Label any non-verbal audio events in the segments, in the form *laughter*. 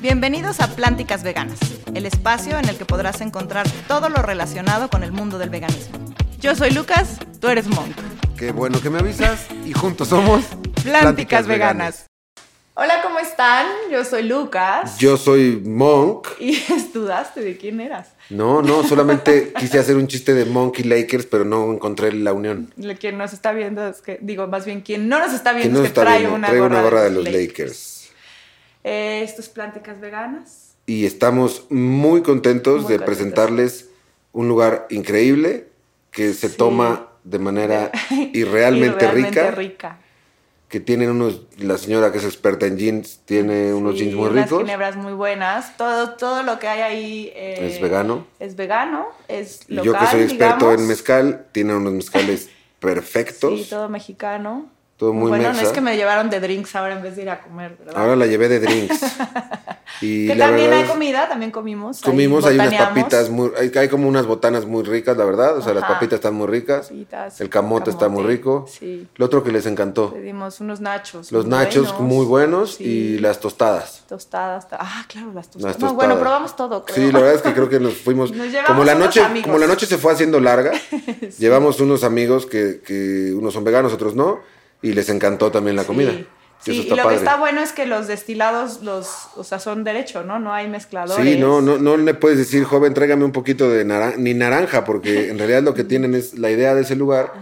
Bienvenidos a Plánticas Veganas, el espacio en el que podrás encontrar todo lo relacionado con el mundo del veganismo. Yo soy Lucas, tú eres Monk. Qué bueno que me avisas y juntos somos *laughs* Plánticas, Veganas. Hola, ¿cómo están? Yo soy Lucas. Yo soy Monk. *laughs* Y dudaste de quién eras. No, no, solamente *laughs* quise hacer un chiste de Monkey Lakers, pero no encontré la unión. Quien nos está viendo es que, digo, más bien quien no nos está viendo es que trae, una, trae gorra una gorra de, los Lakers. Eh, esto es Plánticas Veganas. Y estamos muy contentos de presentarles un lugar increíble que se toma de manera *laughs* irrealmente, rica que tienen unos, la señora que es experta en jeans, tiene unos jeans muy ricos. Unas muy buenas. Todo, todo lo que hay ahí eh, es vegano. Es vegano, es local, Yo que soy experto en mezcal, tiene unos mezcales *laughs* perfectos. Sí, todo mexicano. Todo muy Bueno, no es que me llevaron de drinks ahora en vez de ir a comer, ¿verdad? Ahora la llevé de drinks. *laughs* y que también hay comida, también comimos. Comimos, hay unas papitas, muy, hay, hay, como unas botanas muy ricas, la verdad. O sea, las papitas están muy ricas. el camote, está muy rico. Sí. Lo otro que les encantó. Pedimos unos nachos. Los nachos muy buenos y las tostadas. Tostadas. Ah, claro, las tostadas. No, bueno, probamos todo. Creo. Sí, la verdad es que creo que nos *laughs* fuimos. como la noche, como la noche se fue haciendo larga, *laughs* llevamos unos amigos que, que unos son veganos, otros no y les encantó también la comida. Sí, y lo que está bueno es que los destilados, los, o sea, son derecho, ¿no? No hay mezcladores. Sí, no, no, no le puedes decir, joven, tráigame un poquito de naranja, ni naranja, porque en realidad lo que tienen es, la idea de ese lugar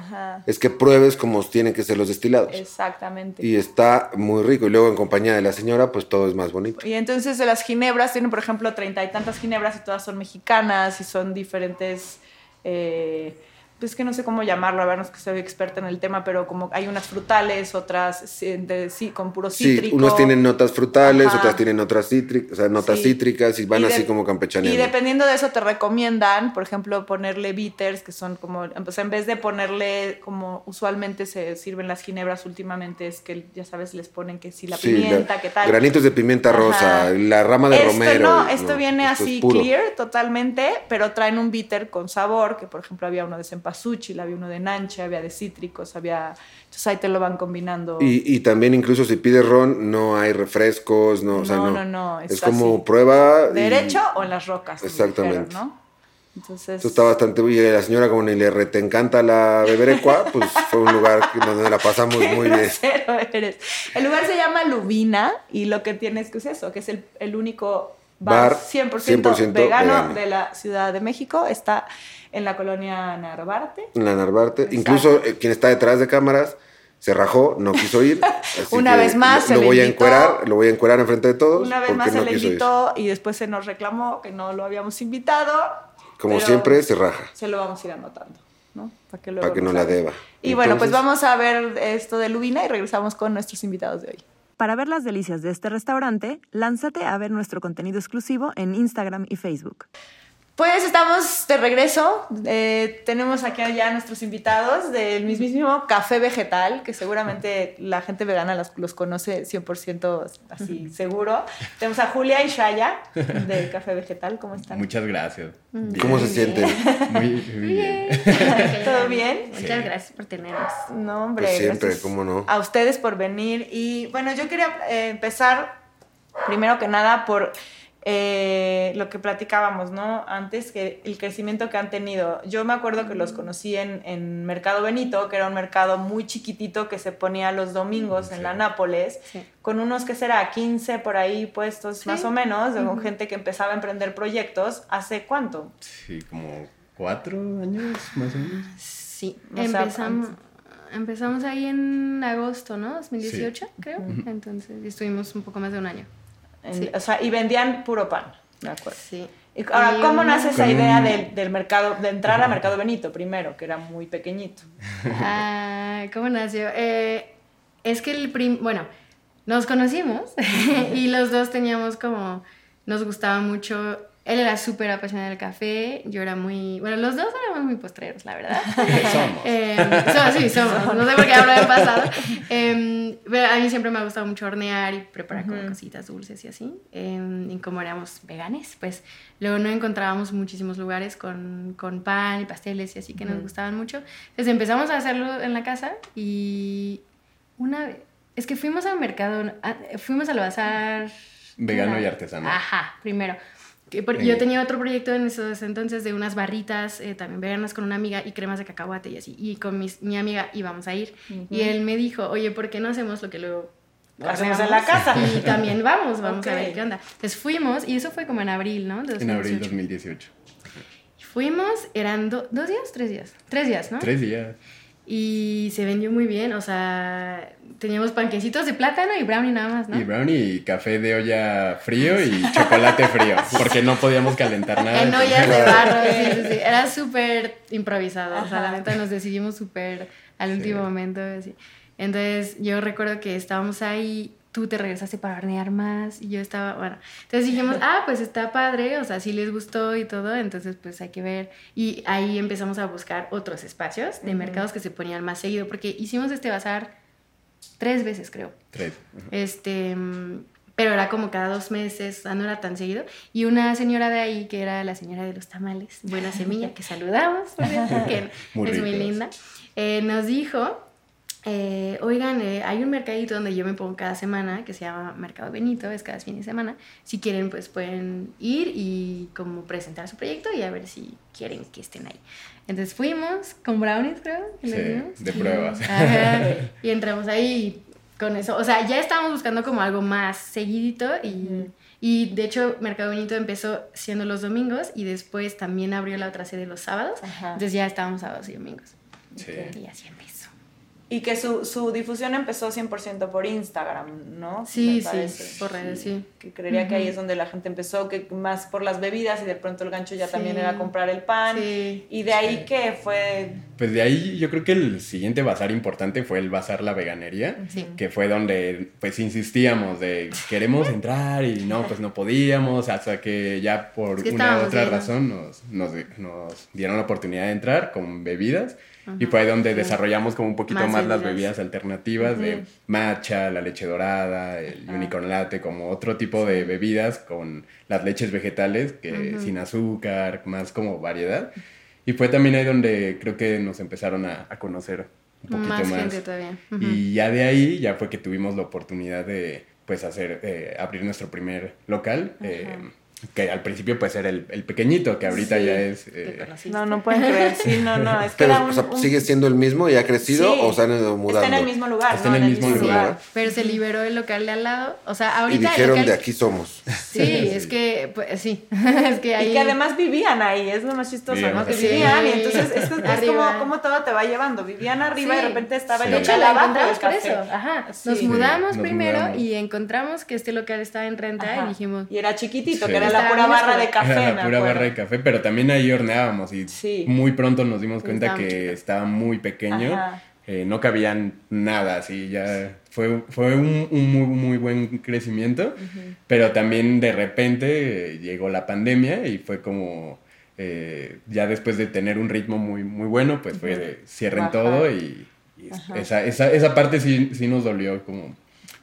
es que pruebes como tienen que ser los destilados. Exactamente. Y está muy rico. Y luego en compañía de la señora, pues todo es más bonito. Y entonces de las ginebras, tienen por ejemplo treinta y tantas ginebras y todas son mexicanas y son diferentes... Eh, pues que no sé cómo llamarlo, a ver, no es que soy experta en el tema, pero como hay unas frutales, otras sí, con puro cítrico. Sí, unos tienen notas frutales, otras tienen otras cítricas, o sea, notas cítricas y van así como campechaneando. Y dependiendo de eso te recomiendan, por ejemplo, ponerle bitters, que son como, sea, en vez de ponerle como usualmente se sirven las ginebras últimamente, es que ya sabes, les ponen que si la pimienta, que tal. Granitos de pimienta rosa, la rama de esto romero. No, esto viene así clear totalmente, pero traen un bitter con sabor, que por ejemplo había uno de la había uno de nancha, había de cítricos, había... Entonces ahí te lo van combinando. Y, también incluso si pides ron, no hay refrescos, no, no, o sea, no. no, no es, como prueba... Derecho o en las rocas. Exactamente. ¿no? Entonces... Esto está bastante bien. La señora, como ni le te encanta la beberecua, *laughs* pues fue un lugar donde la pasamos muy bien. eres. El lugar se llama Lubina y lo que tienes que es eso, que es el, el único bar, 100%, vegano, de la Ciudad de México. Está en la colonia Narvarte. En la Narvarte. Incluso eh, quien está detrás de cámaras se rajó, no quiso ir. *laughs* Una vez más se lo voy a encuerar, lo voy a encuerar enfrente de todos. Una vez más se le invitó y después se nos reclamó que no lo habíamos invitado. Como siempre, se raja. Se lo vamos a ir anotando. ¿no? Para que, Para que no la deba. Y bueno, pues vamos a ver esto de Lubina y regresamos con nuestros invitados de hoy. Para ver las delicias de este restaurante, lánzate a ver nuestro contenido exclusivo en Instagram y Facebook. Pues estamos de regreso. Eh, tenemos aquí ya nuestros invitados del mismísimo Café Vegetal, que seguramente la gente vegana los, conoce 100% así seguro. Tenemos a Julia y Shaya del Café Vegetal. ¿Cómo están? Muchas gracias. ¿Cómo se sienten? Muy, bien. ¿Todo bien? Muchas gracias por tenernos. No, hombre. Pues siempre, ¿cómo no? A ustedes por venir. Y bueno, yo quería eh, empezar primero que nada por eh, lo que platicábamos, ¿no? Antes, que el crecimiento que han tenido. Yo me acuerdo que los conocí en, en Mercado Benito, que era un mercado muy chiquitito que se ponía los domingos en la Nápoles, con unos que será 15 por ahí puestos más o menos, con gente que empezaba a emprender proyectos. ¿Hace cuánto? Sí, como cuatro años más o menos. Sí, empezamos. Empezamos ahí en agosto, ¿no? 2018, creo. Entonces, estuvimos un poco más de un año. O sea, y vendían puro pan, ¿de acuerdo? Sí. ahora, ¿cómo nace esa idea del, del, mercado, de entrar al mercado Benito primero, que era muy pequeñito? Ah, ¿Cómo nació? Eh, es que el prim bueno, nos conocimos *laughs* y los dos teníamos como, nos gustaba mucho él era súper apasionado del café, yo era muy... Bueno, los dos éramos muy postreros, la verdad. *laughs* somos. *laughs* Eh, sí, somos. No sé por qué hablo del pasado. Eh, a mí siempre me ha gustado mucho hornear y preparar como cositas dulces y así. Eh, y como éramos veganes, pues luego no encontrábamos muchísimos lugares con, con pan y pasteles y así que nos gustaban mucho. Entonces empezamos a hacerlo en la casa y una vez... Es que fuimos al mercado, fuimos al bazar vegano y artesanal. Ajá, primero. Yo tenía otro proyecto en esos entonces de unas barritas eh, también veganas con una amiga y cremas de cacahuate y así. Y con mi amiga íbamos a ir. Y él me dijo, oye, ¿por qué no hacemos lo que luego hacemos en la casa? Y también vamos, *laughs* vamos a ver qué onda. Entonces fuimos y eso fue como en abril, ¿no? En abril 2018. Fuimos, eran dos días, tres días. Tres días, ¿no? Tres días. Y se vendió muy bien, o sea, teníamos panquecitos de plátano y brownie nada más, ¿no? Y brownie y café de olla frío y chocolate frío, *laughs* porque no podíamos calentar nada. En ollas de barro, sí, sí, sí. Era súper improvisado, o sea, la neta nos decidimos súper al último momento, así. Entonces yo recuerdo que estábamos ahí tú te regresaste para hornear más y yo estaba, bueno, entonces dijimos, *laughs* ah, pues está padre, o sea, sí les gustó y todo, entonces pues hay que ver. Y ahí empezamos a buscar otros espacios de mercados que se ponían más seguido, porque hicimos este bazar tres veces, creo. Tres. Este, pero era como cada dos meses, no era tan seguido. Y una señora de ahí, que era la señora de los tamales, Buena Semilla, que saludamos, *laughs* que es muy linda, eh, nos dijo eh, oigan, eh, hay un mercadito donde yo me pongo cada semana que se llama Mercado Benito, es cada fin de semana. Si quieren, pues pueden ir y como presentar su proyecto y a ver si quieren que estén ahí. Entonces fuimos con brownies, creo. sí, de pruebas. y entramos ahí con eso. O sea, ya estábamos buscando como algo más seguidito y, y de hecho Mercado Benito empezó siendo los domingos y después también abrió la otra sede los sábados. Entonces ya estábamos sábados y domingos. Sí. Y así empezó. Y que su, su difusión empezó 100% por Instagram, ¿no? Sí, sí, por redes, sí. Que creería que ahí es donde la gente empezó, que más por las bebidas y de pronto el gancho ya también era comprar el pan. Sí. Y de ahí que fue... Pues de ahí yo creo que el siguiente bazar importante fue el bazar La Veganería, que fue donde pues insistíamos de queremos entrar y no, pues no podíamos, hasta que ya por una u otra razón nos, nos, nos dieron la oportunidad de entrar con bebidas y fue ahí donde desarrollamos como un poquito más, las bebidas. alternativas de matcha, la leche dorada, el unicorn latte, como otro tipo de bebidas con las leches vegetales que sin azúcar, más como variedad. Y fue también ahí donde creo que nos empezaron a, conocer un poquito más. más. Gente todavía. Y ya de ahí ya fue que tuvimos la oportunidad de pues hacer, eh, abrir nuestro primer local que al principio puede ser el, el pequeñito, que ahorita ya es... Eh... No, no pueden creer, sí, no, no, es que Pero, o sea, ¿sigue siendo el mismo y ha crecido o se han ido mudando? Está en el mismo lugar, Está en el, mismo, lugar. Pero se liberó el local de al lado, o sea, ahorita... Y dijeron, de aquí somos. Sí, es que, pues, sí, *laughs* es que ahí... Y que además vivían ahí, es lo más chistoso, ¿no? Que vivían y entonces esto es como, como, todo te va llevando, vivían arriba y de repente estaba el local abajo del café. Eso. Ajá, nos mudamos primero y encontramos que este local estaba en renta y dijimos... Y era chiquitito, que era la pura barra de café. la pura barra de café, pero también ahí horneábamos y muy pronto nos dimos cuenta que estaba muy pequeño. Eh, no cabían nada, así ya fue, fue un, muy, muy buen crecimiento, pero también de repente eh, llegó la pandemia y fue como, eh, ya después de tener un ritmo muy, muy bueno, pues fue cierren todo y, esa, esa, esa, parte sí, sí nos dolió como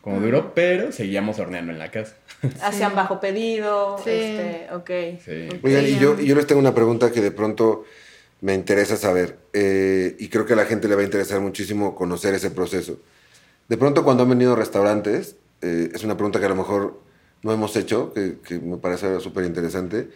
como duro, pero seguíamos horneando en la casa. *laughs* Hacían bajo pedido, sí. este, ok. Sí. Oigan, y yo, yo les tengo una pregunta que de pronto me interesa saber, eh, y creo que a la gente le va a interesar muchísimo conocer ese proceso. De pronto cuando han venido restaurantes, eh, es una pregunta que a lo mejor no hemos hecho, que, que me parece súper interesante.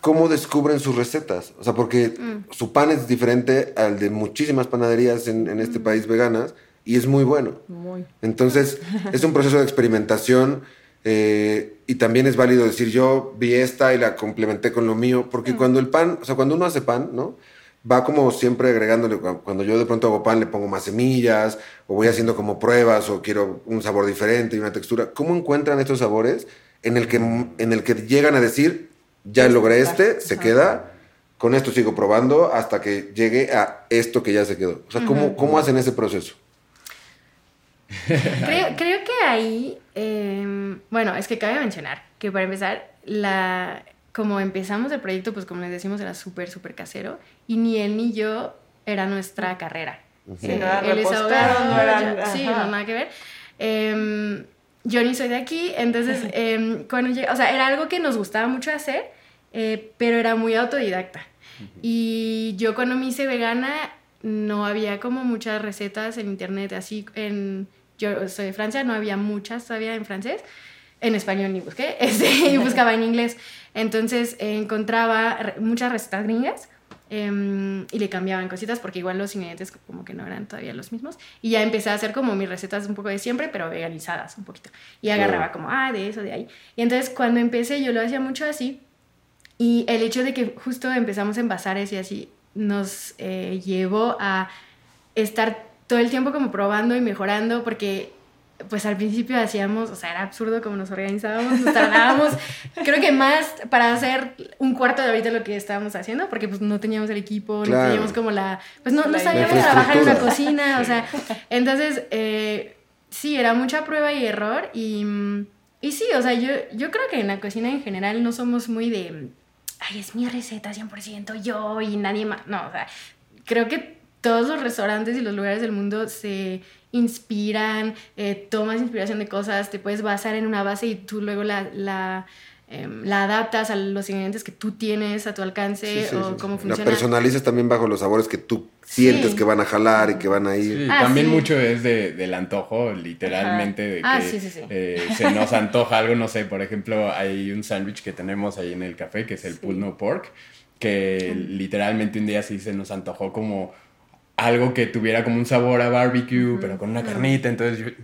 ¿Cómo descubren sus recetas? O sea, porque mm. su pan es diferente al de muchísimas panaderías en, en este mm. país veganas y es muy bueno. Muy. Entonces, *laughs* es un proceso de experimentación eh, y también es válido decir, yo vi esta y la complementé con lo mío, porque mm. cuando el pan, o sea, cuando uno hace pan, ¿no? Va como siempre agregándole, cuando yo de pronto hago pan le pongo más semillas, o voy haciendo como pruebas, o quiero un sabor diferente y una textura. ¿Cómo encuentran estos sabores en el que, en el que llegan a decir, ya logré este, se queda, con esto sigo probando hasta que llegue a esto que ya se quedó? O sea, ¿cómo, ¿cómo hacen ese proceso? *laughs* creo, creo que ahí, em, bueno, es que cabe mencionar que para empezar, la, como empezamos el proyecto, pues como les decimos, era súper, súper casero y ni él ni yo era nuestra carrera. Sí, eh, él es abogado, no era, sí, no nada que ver. Eh, yo ni soy de aquí, entonces, eh, cuando o sea, era algo que nos gustaba mucho hacer, eh, pero era muy autodidacta. Y yo cuando me hice vegana, no había como muchas recetas en internet, así en yo soy de Francia, no había muchas todavía en francés. en español ni busqué, *laughs* este, y buscaba en inglés. Entonces encontraba muchas recetas gringas em, y le cambiaban cositas porque igual los ingredientes como que no eran todavía los mismos. Y ya empecé a hacer como mis recetas un poco de siempre, pero veganizadas un poquito. Y agarraba como, ah, de eso, de ahí. Y entonces cuando empecé yo lo hacía mucho así. Y el hecho de que justo empezamos en bazares y así nos eh, llevó a estar todo el tiempo como probando y mejorando porque pues al principio hacíamos, o sea, era absurdo como nos organizábamos, nos tardábamos, *laughs* creo que más para hacer un cuarto de ahorita lo que estábamos haciendo, porque pues no teníamos el equipo, no teníamos como la, pues no, no sabíamos trabajar en una *laughs* cocina, o sea, entonces, eh, sí, era mucha prueba y error y, y sí, o sea, yo, yo creo que en la cocina en general no somos muy de, ay, es mi receta 100% yo y nadie más, no, o sea, creo que todos los restaurantes y los lugares del mundo se inspiran, eh, tomas inspiración de cosas, te puedes basar en una base y tú luego la, la, em, la adaptas a los ingredientes que tú tienes a tu alcance o cómo funciona. La personalizas también bajo los sabores que tú sientes que van a jalar y que van a ir. Ah, también mucho es de, del antojo, literalmente, de ah, que eh, se nos antoja algo, no sé, por ejemplo, hay un sándwich que tenemos ahí en el café que es el pull no pork, que literalmente un día sí se nos antojó como algo que tuviera como un sabor a barbecue, pero con una carnita. Entonces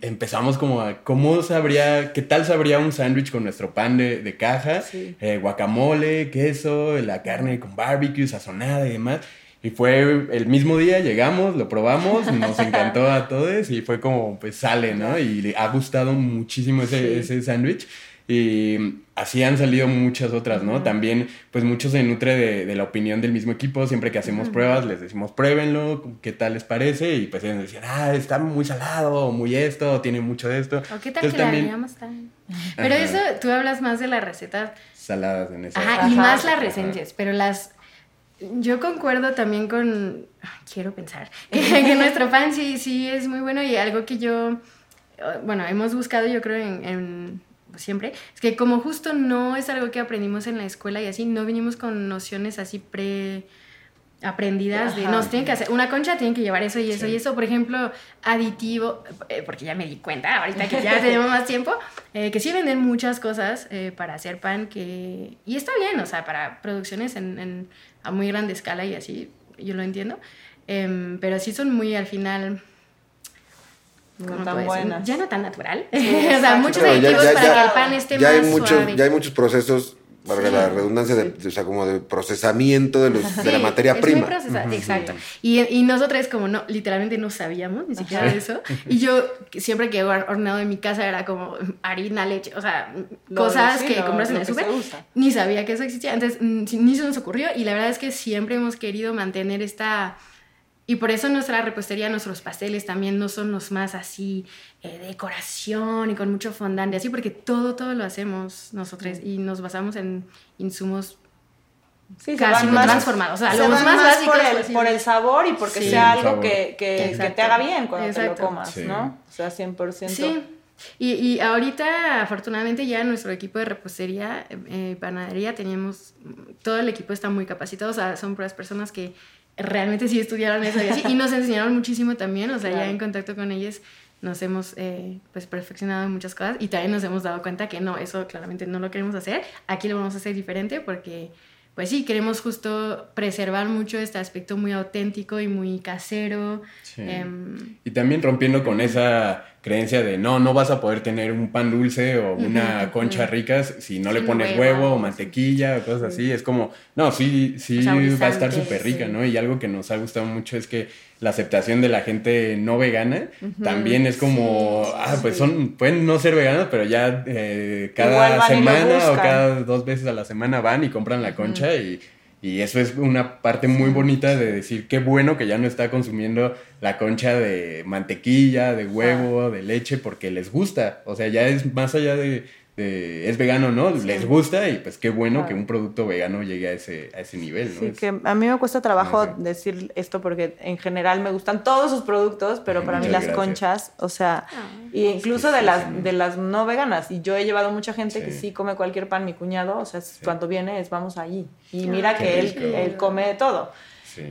empezamos como a cómo sabría, qué tal sabría un sándwich con nuestro pan de, de caja, eh, guacamole, queso, la carne con barbecue, sazonada y demás. Y fue el mismo día, llegamos, lo probamos, nos *laughs* encantó a todos y fue como, pues sale, ¿no? Y le ha gustado muchísimo ese, ese sándwich. Y así han salido muchas otras, ¿no? También, pues mucho se nutre de, la opinión del mismo equipo. Siempre que hacemos pruebas, les decimos, pruébenlo, qué tal les parece. Y pues ellos decían, ah, está muy salado, o muy esto, tiene mucho de esto. O qué tal que también... la tan... Pero eso, tú hablas más de las recetas... Saladas en esa. Ajá, y más las recencias, pero las... Yo concuerdo también con... Quiero pensar *laughs* que, nuestro pan sí, sí es muy bueno y algo que yo... Bueno, hemos buscado yo creo en siempre, es que como justo no es algo que aprendimos en la escuela y así, no vinimos con nociones así pre aprendidas de, no, tienen que hacer, una concha tiene que llevar eso y eso y eso, por ejemplo, aditivo, eh, porque ya me di cuenta, ahorita que ya *laughs* tenemos más tiempo, eh, que sí venden muchas cosas eh, para hacer pan que, y está bien, o sea, para producciones en, a muy grande escala y así, yo lo entiendo, em, pero sí son muy al final no tan buenas. Ya no tan natural. *laughs* o sea, muchos aditivos para que el pan esté ya más hay suave. Ya hay muchos procesos para la redundancia, de, o sea, como de procesamiento de, los, de la materia prima. exacto. Y, y nosotros como no, literalmente no sabíamos ni siquiera eso. *laughs* Y yo siempre que he horneado en mi casa era como harina, leche, o sea, cosas que compras en el súper. Ni sabía que eso existía. Entonces, ni se nos ocurrió. Y la verdad es que siempre hemos querido mantener esta y por eso nuestra repostería, nuestros pasteles también no son los más así eh, decoración y con mucho fondante, así porque todo, todo lo hacemos nosotros y nos basamos en insumos casi transformados. O sea, los más, básicos por el, por el, sabor y porque sea algo que, que, que, te haga bien cuando te lo comas, ¿no? O sea, 100%. Sí. Y, y, ahorita, afortunadamente, ya nuestro equipo de repostería, eh, panadería, tenemos, todo el equipo está muy capacitado, o sea, son puras personas que realmente sí estudiaron eso y así, y nos *laughs* enseñaron muchísimo también, o sea, ya en contacto con ellos nos hemos eh, pues perfeccionado en muchas cosas y también nos hemos dado cuenta que no, eso claramente no lo queremos hacer, aquí lo vamos a hacer diferente porque pues sí, queremos justo preservar mucho este aspecto muy auténtico y muy casero. Em, y también rompiendo con esa creencia de no, no vas a poder tener un pan dulce o una concha rica si no le pones huevo, o mantequilla o cosas así. Es como, no, sí, sí va a estar súper rica, ¿no? Y algo que nos ha gustado mucho es que la aceptación de la gente no vegana también es como, ah, pues son, pueden no ser veganos, pero ya eh, cada semana o cada dos veces a la semana van y compran la concha y, y, eso es una parte muy bonita de decir qué bueno que ya no está consumiendo la concha de mantequilla, de huevo, de leche, porque les gusta, o sea, ya es más allá de es vegano, ¿no? Les gusta y pues qué bueno que un producto vegano llegue a ese, a ese nivel, ¿no? Sí, que a mí me cuesta trabajo decir esto porque en general me gustan todos sus productos, pero para mí las conchas, o sea, y incluso de las de las no veganas, y yo he llevado mucha gente que sí come cualquier pan, mi cuñado, o sea, cuando viene es vamos allí. Y mira que él, él come todo.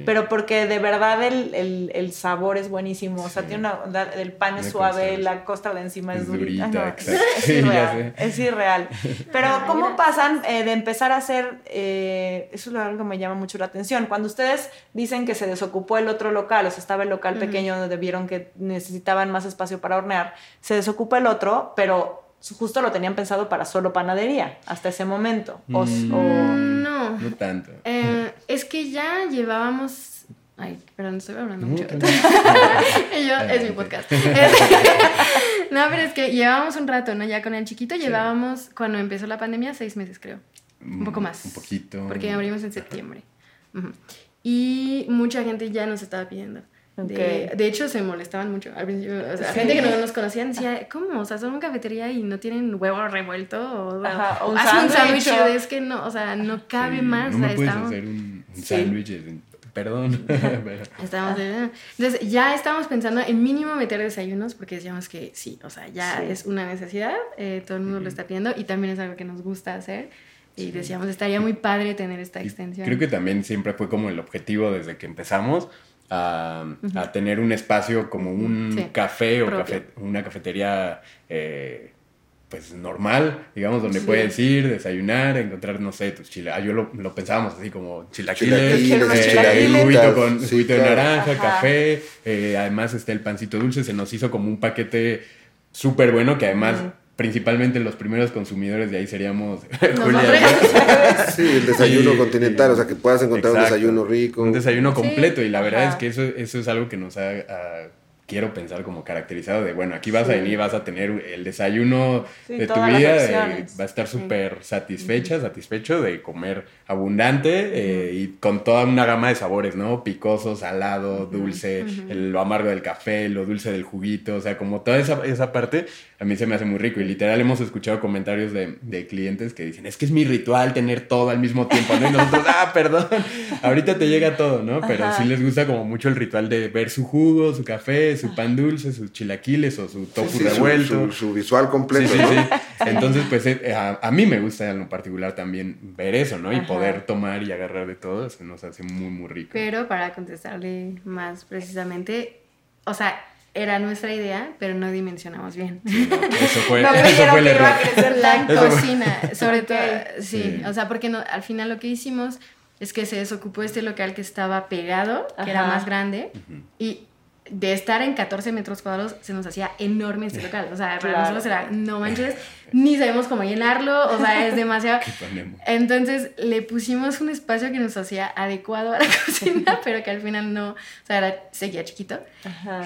Pero porque de verdad el, el, sabor es buenísimo. O sea, tiene una, el pan es suave, la costa de encima es, durita. *laughs* es, *laughs* irreal. es irreal. Pero ¿cómo pasan eh, de empezar a hacer, eh, eso es algo que me llama mucho la atención, cuando ustedes dicen que se desocupó el otro local, o sea, estaba el local pequeño donde vieron que necesitaban más espacio para hornear, se desocupa el otro, pero justo lo tenían pensado para solo panadería hasta ese momento. O, mm, No. No tanto. Eh, es que ya llevábamos. Ay, perdón, estoy hablando mucho. *laughs* Yo, es mi podcast. *laughs* no, pero es que llevábamos un rato, ¿no? Ya con el chiquito llevábamos, cuando empezó la pandemia, seis meses, creo. Un poco más. Un poquito. Porque abrimos en septiembre. Y mucha gente ya nos estaba pidiendo. De, de, hecho, se molestaban mucho al principio. O sea, gente que no nos conocían decía, ¿cómo? O sea, son una cafetería y no tienen huevo revuelto. O, Ajá, un sándwich. Es que no, o sea, no cabe más. No me puedes hacer un, sándwich. Perdón. *laughs* estamos entonces, ya estábamos pensando en mínimo meter desayunos porque decíamos que sí, o sea, ya es una necesidad. Eh, todo el mundo lo está pidiendo y también es algo que nos gusta hacer. Y decíamos, estaría muy padre tener esta extensión. Creo que también siempre fue como el objetivo desde que empezamos a, tener un espacio como un café o una cafetería eh, pues normal, digamos, donde puedes ir, desayunar, encontrar, no sé, tus chilaquiles. Ah, yo lo, pensábamos así como chilaquiles, eh, juguito con juguito de naranja, café, eh, además está el pancito dulce, se nos hizo como un paquete súper bueno que además principalmente los primeros consumidores de ahí seríamos *laughs* Julia. sí, el desayuno continental, o sea, que puedas encontrar un desayuno rico. Un desayuno completo y la verdad es que eso, eso es algo que nos ha quiero pensar como caracterizado de, bueno, aquí vas a venir, vas a tener el desayuno de tu vida, va a estar súper satisfecha, satisfecho de comer abundante eh, y con toda una gama de sabores, ¿no? Picoso, salado, dulce, lo amargo del café, lo dulce del juguito, o sea, como toda esa, esa parte a mí se me hace muy rico. Y literal hemos escuchado comentarios de, de clientes que dicen, es que es mi ritual tener todo al mismo tiempo, ¿no? Y nosotros, ah, *laughs* perdón, ahorita te llega todo, ¿no? Pero sí les gusta como mucho el ritual de ver su jugo, su café, su pan dulce, sus chilaquiles o su tofu revuelto. Su, visual completo. Entonces, pues eh, a, mí me gusta en lo particular también ver eso, ¿no? Y poder tomar y agarrar de todo, se nos hace muy, muy rico. Pero para contestarle más precisamente, o sea, era nuestra idea, pero no dimensionamos bien. eso fue, *laughs* *laughs* eso fue el error. La cocina, sobre todo, sí, o sea, porque no, al final lo que hicimos es que se desocupó este local que estaba pegado, que era más grande, y de estar en 14 metros cuadrados se nos hacía enorme este local. O sea, para nosotros era, no manches, ni sabemos cómo llenarlo, o sea, es demasiado. *laughs* Entonces le pusimos un espacio que nos hacía adecuado a la *laughs* cocina, pero que al final no, o sea, era, seguía chiquito.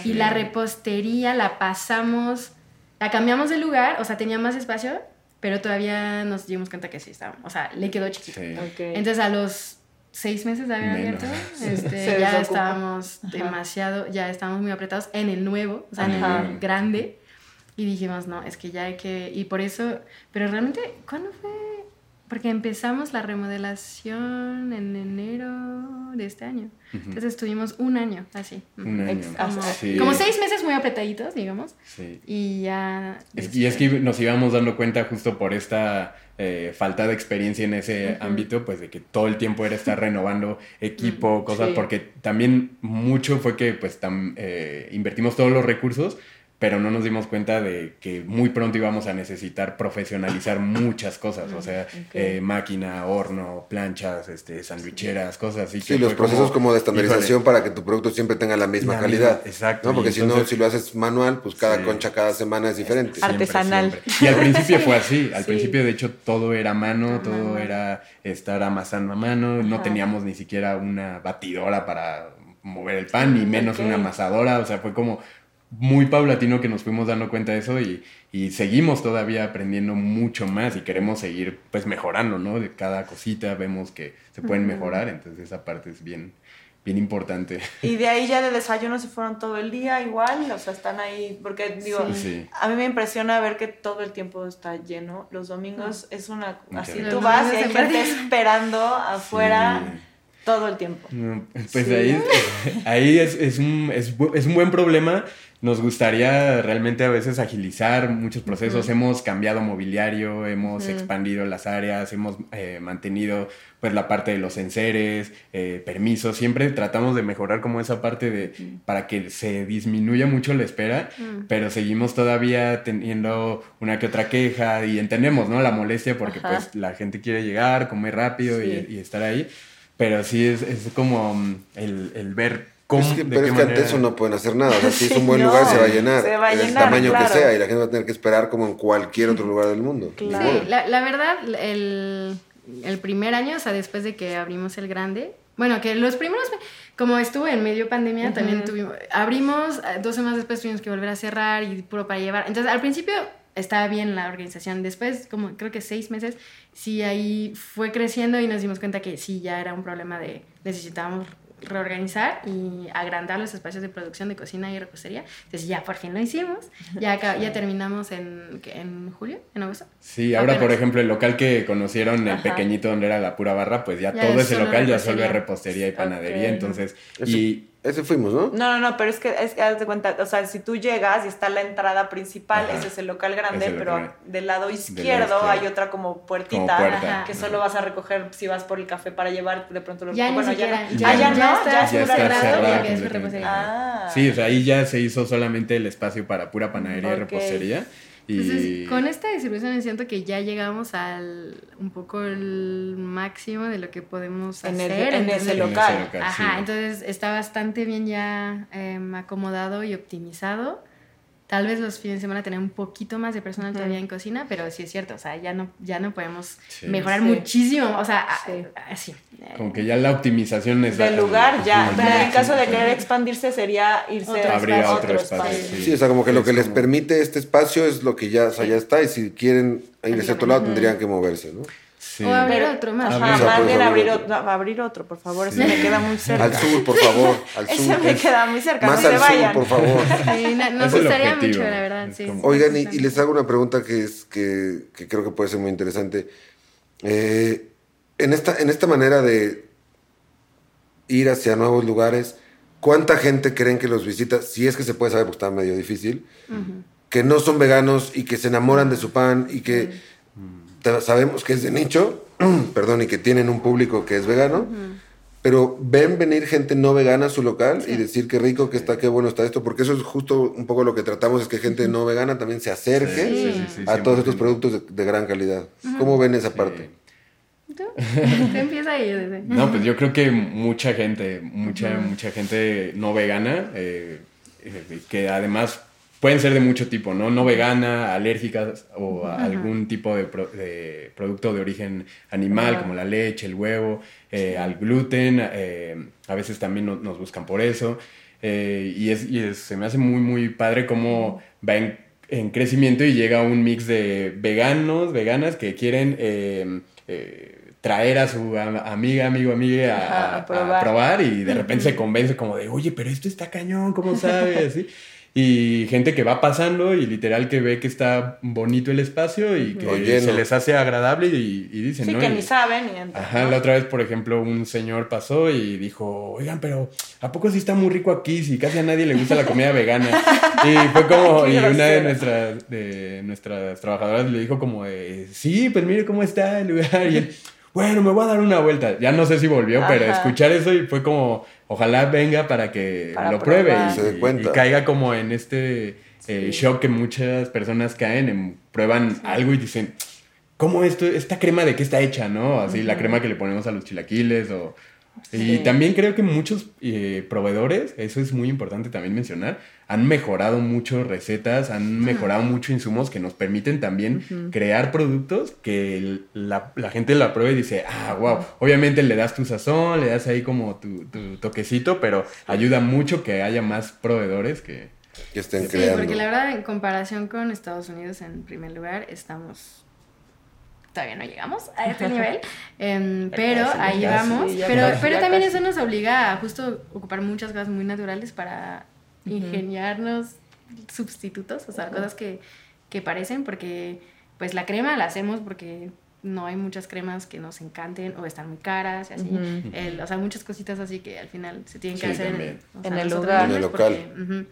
y la repostería la pasamos, la cambiamos de lugar, o sea, tenía más espacio, pero todavía nos dimos cuenta que sí estaba, o sea, le quedó chiquito. Entonces a los seis meses de haber abierto, *laughs* este, ya estábamos demasiado, ya estábamos muy apretados en el nuevo, o sea, en el grande. Y dijimos, no, es que ya hay que... Y por eso, pero realmente, ¿cuándo fue? Porque empezamos la remodelación en enero de este año. Entonces estuvimos un año así. Un año. Como, seis meses muy apretaditos, digamos. Sí. Y ya... y es que nos íbamos dando cuenta justo por esta eh, falta de experiencia en ese ámbito, pues de que todo el tiempo era estar renovando *laughs* equipo, cosas, porque también mucho fue que pues eh, invertimos todos los recursos, pero no nos dimos cuenta de que muy pronto íbamos a necesitar profesionalizar muchas cosas, o sea, eh, máquina, horno, planchas, este, sandwicheras, cosas así. Sí, los procesos como, de estandarización para que tu producto siempre tenga la misma calidad. exacto. Porque si no, si lo haces manual, pues cada concha cada semana es diferente. Artesanal. Y al principio fue así, al *laughs* principio de hecho todo era mano, todo era estar amasando a mano, no teníamos ni siquiera una batidora para mover el pan, ni menos una amasadora, o sea, fue como muy paulatino que nos fuimos dando cuenta de eso y, y, seguimos todavía aprendiendo mucho más y queremos seguir pues mejorando, ¿no? De cada cosita vemos que se pueden mejorar, entonces esa parte es bien, bien importante. Y de ahí ya de desayuno se fueron todo el día igual, o sea, están ahí, porque digo, a mí me impresiona ver que todo el tiempo está lleno, los domingos es una, así tú vas y hay gente esperando afuera todo el tiempo. Pues ahí, *laughs* ahí es, es, un, es, es un buen problema nos gustaría realmente a veces agilizar muchos procesos. Hemos cambiado mobiliario, hemos expandido las áreas, hemos eh, mantenido pues la parte de los enseres, eh, permisos. Siempre tratamos de mejorar como esa parte de para que se disminuya mucho la espera, pero seguimos todavía teniendo una que otra queja y entendemos, ¿no? La molestia porque pues la gente quiere llegar, comer rápido y, estar ahí. Pero sí es, es como mm, el, el ver es que, pero es que ante eso no pueden hacer nada. O sea, si es un buen lugar, se va a llenar. Se va a llenar, el tamaño que sea. Y la gente va a tener que esperar como en cualquier otro lugar del mundo. Sí, la, la, verdad, el, el, primer año, o sea, después de que abrimos el grande, bueno, que los primeros, como estuvo en medio pandemia, también tuvimos, abrimos, eh, dos semanas después tuvimos que volver a cerrar y puro para llevar. Entonces, al principio estaba bien la organización. Después, como creo que seis meses, sí ahí fue creciendo y nos dimos cuenta que sí, ya era un problema de necesitábamos reorganizar y agrandar los espacios de producción de cocina y repostería. Entonces ya por fin lo hicimos. Ya, ya terminamos en, en julio, en agosto. Sí, ahora por ejemplo el local que conocieron, el pequeñito donde era la pura barra, pues ya, todo ese local ya solo repostería y panadería. Entonces, y ese fuimos, ¿no? No, no, no, pero es que, es que haz de cuenta, o sea, si tú llegas y está la entrada principal, ese es el local grande, pero del lado izquierdo hay otra como puertita que solo vas a recoger si vas por el café para llevar de pronto los ya bueno, ya, ya, ya, no, ya, ya está cerrado, ah. Sí, o sea, ahí ya se hizo solamente el espacio para pura panadería y repostería. Entonces, con esta distribución siento que ya llegamos al un poco el máximo de lo que podemos hacer en ese local. Ajá, entonces está bastante bien ya em, acomodado y optimizado. Tal vez los fines de semana tener un poquito más de personal todavía en cocina, pero sí es cierto, o sea, ya no, ya no podemos mejorar muchísimo, o sea, así. Como que ya la optimización es... Del lugar, ya, pero en caso de querer expandirse sería irse a abrir otro, espacio. Sí. o sea, como que lo que les permite este espacio es lo que ya, o sea, ya está, y si quieren irse a otro lado tendrían que moverse, ¿no? O abrir otro más. Ajá, abrir, abrir, otro, abrir otro, por favor. Ese me queda muy cerca. Al sur, por favor. *laughs* Al sur. Ese me queda muy cerca. Más no al se vayan. sur, por favor. *laughs* Sí, nos gustaría mucho, la verdad. Sí, Oigan, y, y, les hago una pregunta que, es, que, que creo que puede ser muy interesante. Eh, en, esta, en esta manera de ir hacia nuevos lugares, ¿cuánta gente creen que los visita? Si es que se puede saber, porque está medio difícil. Que no son veganos y que se enamoran de su pan y que sabemos que es de nicho, *clears throat* perdón, y que tienen un público que es vegano, pero ven venir gente no vegana a su local y decir qué rico que está, qué bueno está esto, porque eso es justo un poco lo que tratamos, es que gente no vegana también se acerque a todos estos productos de, gran calidad. ¿Cómo ven esa parte? empieza ahí. No, pues yo creo que mucha gente, mucha, mucha gente no vegana, eh, eh, que además pueden ser de mucho tipo, ¿no? No vegana, alérgicas o algún tipo de, producto de origen animal, como la leche, el huevo, eh, al gluten, eh, a veces también nos buscan por eso. Eh, y, es, se me hace muy, muy padre cómo va en, crecimiento y llega un mix de veganos, veganas que quieren traer a su amiga, amigo, amiga a, probar. y de repente se convence como de, oye, pero esto está cañón, ¿cómo sabes? ¿Sí? *laughs* y gente que va pasando y literal que ve que está bonito el espacio y que se les hace agradable y, y dicen, sí, que ni saben. Y Ajá, la otra vez, por ejemplo, un señor pasó y dijo, oigan, pero ¿a poco sí está muy rico aquí si casi a nadie le gusta la comida *laughs* vegana? y fue como, y una de nuestras, de nuestras trabajadoras le dijo como, sí, pues mire cómo está el lugar y él bueno, me voy a dar una vuelta. Ya no sé si volvió, pero escuchar eso y fue como, ojalá venga para que lo pruebe y, caiga como en este eh, shock que muchas personas caen, en, prueban algo y dicen, ¿cómo esto, esta crema de qué está hecha, no? Así la crema que le ponemos a los chilaquiles o... Y también creo que muchos eh, proveedores, eso es muy importante también mencionar, han mejorado mucho recetas, han mejorado mucho insumos que nos permiten también crear productos que la, gente la prueba y dice, ah, wow, obviamente le das tu sazón, le das ahí como tu, toquecito, pero ayuda mucho que haya más proveedores que... Que estén sí, porque la verdad, en comparación con Estados Unidos, en primer lugar, estamos todavía no llegamos a *laughs* este nivel, em, pero ahí vamos. pero pero también eso nos obliga a justo ocupar muchas cosas muy naturales para ingeniarnos sustitutos, o sea, cosas que, que parecen, porque pues la crema la hacemos porque no hay muchas cremas que nos encanten o están muy caras, y así. o sea, muchas cositas así que al final se tienen que hacer en, el lugar. En el local.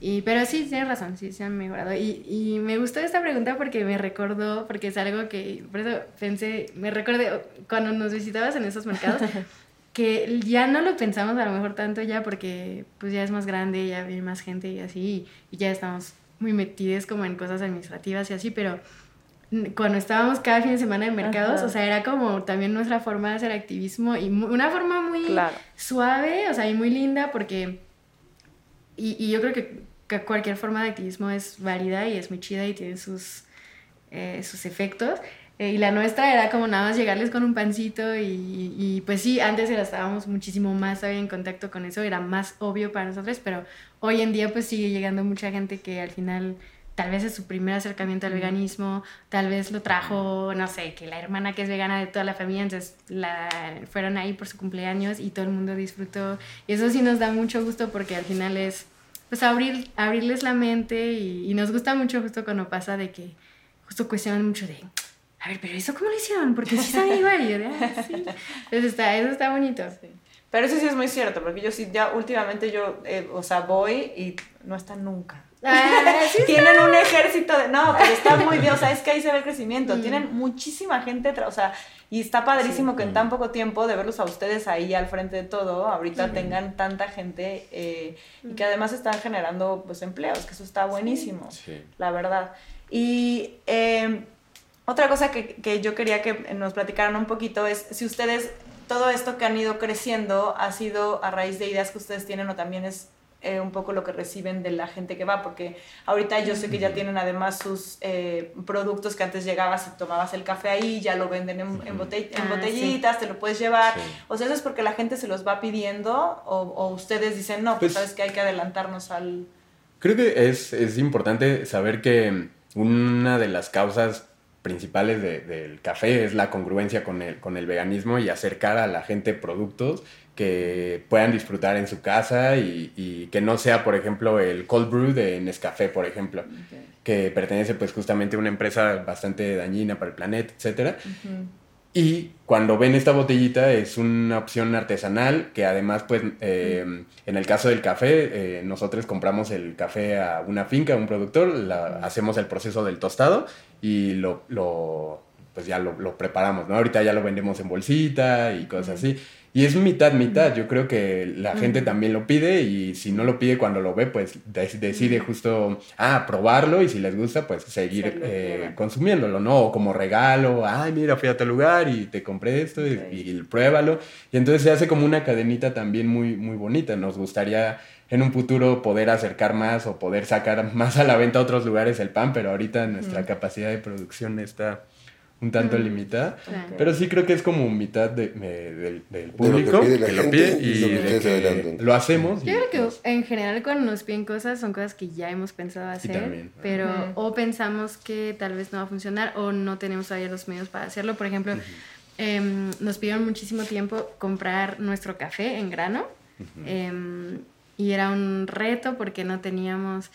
Y, pero sí, tienes razón, sí, se han mejorado. Y, y, me gustó esta pregunta porque me recordó, porque es algo que, por eso pensé, me recordé cuando nos visitabas en esos mercados, *laughs* que ya no lo pensamos a lo mejor tanto ya porque pues ya es más grande, ya viene más gente y así, y, ya estamos muy metidos como en cosas administrativas y así, pero cuando estábamos cada fin de semana en mercados, o sea, era como también nuestra forma de hacer activismo y una forma muy suave, o sea, y muy linda porque... Y, y yo creo que, que, cualquier forma de activismo es válida y es muy chida y tiene sus, eh, sus efectos. Eh, y la nuestra era como nada más llegarles con un pancito y, y pues sí, antes era, estábamos muchísimo más en contacto con eso, era más obvio para nosotros, pero hoy en día pues sigue llegando mucha gente que al final tal vez es su primer acercamiento al veganismo, tal vez lo trajo, no sé, que la hermana que es vegana de toda la familia, entonces la, fueron ahí por su cumpleaños y todo el mundo disfrutó. Y eso sí nos da mucho gusto porque al final es, pues, abrir, abrirles la mente y, y nos gusta mucho justo cuando pasa de que justo cuestionan mucho de a ver, pero eso cómo lo hicieron, porque sí sabía igual. Y yo de, ah, sí. Entonces está, eso está bonito. Pero eso sí es muy cierto, porque yo sí, ya últimamente yo, eh, o sea, voy y no están nunca. Ah, Tienen un ejército de. No, pero está muy bien, o sea, es que ahí se ve el crecimiento. Mm. Tienen muchísima gente, o sea, y está padrísimo que en tan poco tiempo de verlos a ustedes ahí al frente de todo, ahorita tengan tanta gente eh, y que además están generando pues empleos, que eso está buenísimo, la verdad. Y. Eh, otra cosa que, que, yo quería que nos platicaran un poquito es si ustedes, todo esto que han ido creciendo ha sido a raíz de ideas que ustedes tienen o también es eh, un poco lo que reciben de la gente que va, porque ahorita yo sé que ya tienen además sus eh, productos que antes llegabas y tomabas el café ahí, ya lo venden en, en, ah, botellitas, te lo puedes llevar. O sea, eso es porque la gente se los va pidiendo o, o ustedes dicen, no, pues, pues, sabes que hay que adelantarnos al... Creo que es, es importante saber que una de las causas principales del café es la congruencia con el, con el veganismo y acercar a la gente productos que puedan disfrutar en su casa y, que no sea, por ejemplo, el cold brew de Nescafé, por ejemplo, que pertenece pues justamente a una empresa bastante dañina para el planeta, etc. Y cuando ven esta botellita es una opción artesanal que además pues eh, en el caso del café eh, nosotros compramos el café a una finca, a un productor, hacemos el proceso del tostado y lo, lo pues ya lo, lo, preparamos, ¿no? Ahorita ya lo vendemos en bolsita y cosas así. Y es mitad, mitad. Yo creo que la gente también lo pide y si no lo pide cuando lo ve, pues decide justo, ah, probarlo y si les gusta, pues seguir eh, consumiéndolo, ¿no? O como regalo, ay, mira, fui a tal lugar y te compré esto y, pruébalo. Y entonces se hace como una cadenita también muy, muy bonita. Nos gustaría en un futuro poder acercar más o poder sacar más a la venta a otros lugares el pan, pero ahorita nuestra capacidad de producción está un tanto limitada, pero sí creo que es como mitad de, del, público que, lo pide y, lo, hacemos. Yo creo que en general cuando nos piden cosas son cosas que ya hemos pensado hacer, pero o pensamos que tal vez no va a funcionar o no tenemos todavía los medios para hacerlo. Por ejemplo, em, nos pidieron muchísimo tiempo comprar nuestro café en grano y era un reto porque no teníamos,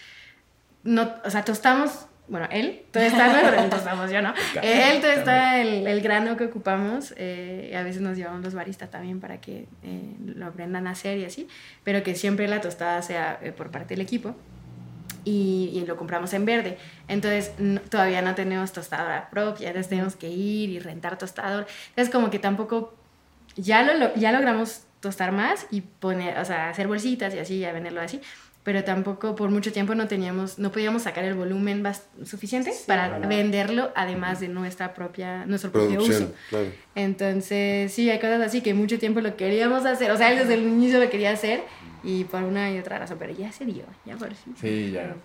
no, o sea, tostamos bueno, él, todo está, estamos *laughs* yo, ¿no? Él, todo está el, el, grano que ocupamos, eh, a veces nos llevamos los baristas también para que eh, lo aprendan a hacer y así, pero que siempre la tostada sea eh, por parte del equipo. Y, y, lo compramos en verde. Entonces todavía no tenemos tostadora propia, entonces tenemos que ir y rentar tostador. Entonces como que tampoco, ya, lo, ya logramos tostar más y poner, o sea, hacer bolsitas y así, ya venderlo así, pero tampoco por mucho tiempo no teníamos, no podíamos sacar el volumen suficiente para venderlo, además de nuestra propia, nuestro propio uso. Entonces, sí, hay cosas así que mucho tiempo lo queríamos hacer, o sea, él desde el inicio lo quería hacer y por una y otra razón, pero ya se dio, ya por fin. Sí, ya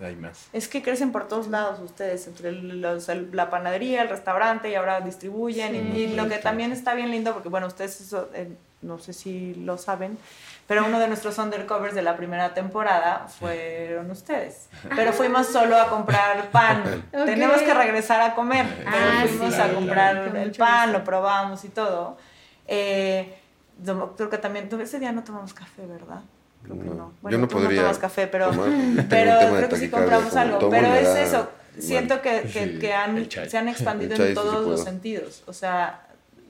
hay más. Es que crecen por todos lados ustedes, entre los, la panadería, el restaurante y ahora distribuyen y, lo que también está bien lindo, porque bueno, ustedes eso, eh, no sé si lo saben, pero uno de nuestros undercovers de la primera temporada fueron ustedes. Pero fuimos solo a comprar pan. *laughs* Tenemos que regresar a comer, pero ah, fuimos a comprar el pan, lo probamos y todo. Eh, creo que también, ese día no tomamos café, ¿verdad? Creo que no. Bueno, yo no podría. No tomas café, pero, *laughs* pero creo que sí compramos algo. Pero es eso. Siento que, que, han, se han *laughs* expandido en todos los sentidos. O sea,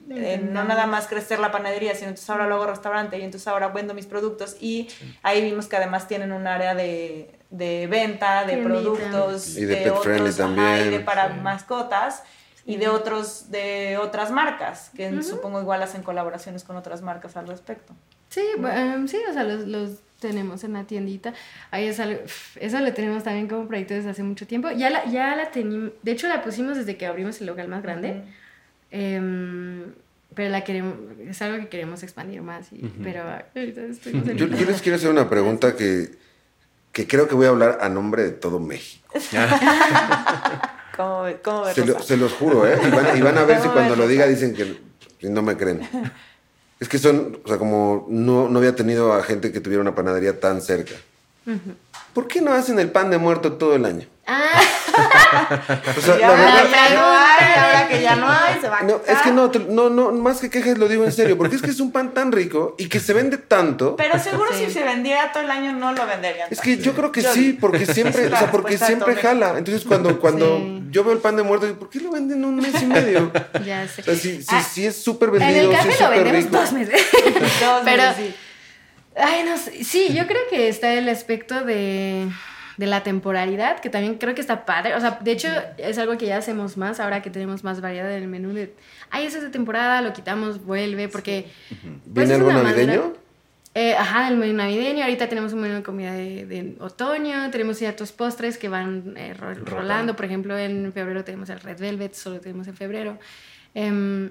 eh, no nada más crecer la panadería, sino entonces ahora lo hago restaurante y entonces ahora vendo mis productos y ahí vimos que además tienen un área de, de venta de productos y de, pet otros, también. y de para mascotas y de otros de otras marcas que supongo igual hacen colaboraciones con otras marcas al respecto. Sí, em, sí, o sea, los, los tenemos en la tiendita. Ahí es algo, eso lo tenemos también como proyecto desde hace mucho tiempo. Ya la, ya la de hecho la pusimos desde que abrimos el local más grande. Em, pero la queremos, es algo que queremos expandir más. Y, Pero yo, les quiero hacer una pregunta que, que, creo que voy a hablar a nombre de todo México. *laughs* ¿Cómo, cómo se, se, los juro, ¿eh? Y van, y van a ver si cuando lo diga dicen que no me creen. Es que son, o sea, como no, no había tenido a gente que tuviera una panadería tan cerca. ¿Por qué no hacen el pan de muerto todo el año? Ah. *laughs* o sea, ya, la ya no hay, ahora que ya no hay, se va a No, es que no, no, no, más que quejas lo digo en serio, porque es que es un pan tan rico y que se vende tanto. *laughs* Pero seguro si se vendiera todo el año no lo venderían. Es que yo creo que sí, porque siempre, o sea, porque siempre jala. Entonces cuando, cuando yo veo el pan de muerto, digo, ¿por qué lo venden un mes y medio? *laughs* Ya sé. O sea, si, ah, es súper vendido, en el café sí es lo vendemos dos meses. dos Pero, meses, Ay, no sé. Sí, yo creo que está el aspecto de, de, la temporalidad, que también creo que está padre. O sea, de hecho, es algo que ya hacemos más ahora que tenemos más variedad en el menú. De, ay, eso es de temporada, lo quitamos, vuelve, porque... Pues, ¿Viene algo navideño? eh, ajá, el menú navideño. Ahorita tenemos un menú de comida de, de otoño. Tenemos ciertos postres que van eh, rolando. Por ejemplo, en febrero tenemos el Red Velvet, solo tenemos en febrero. Eh,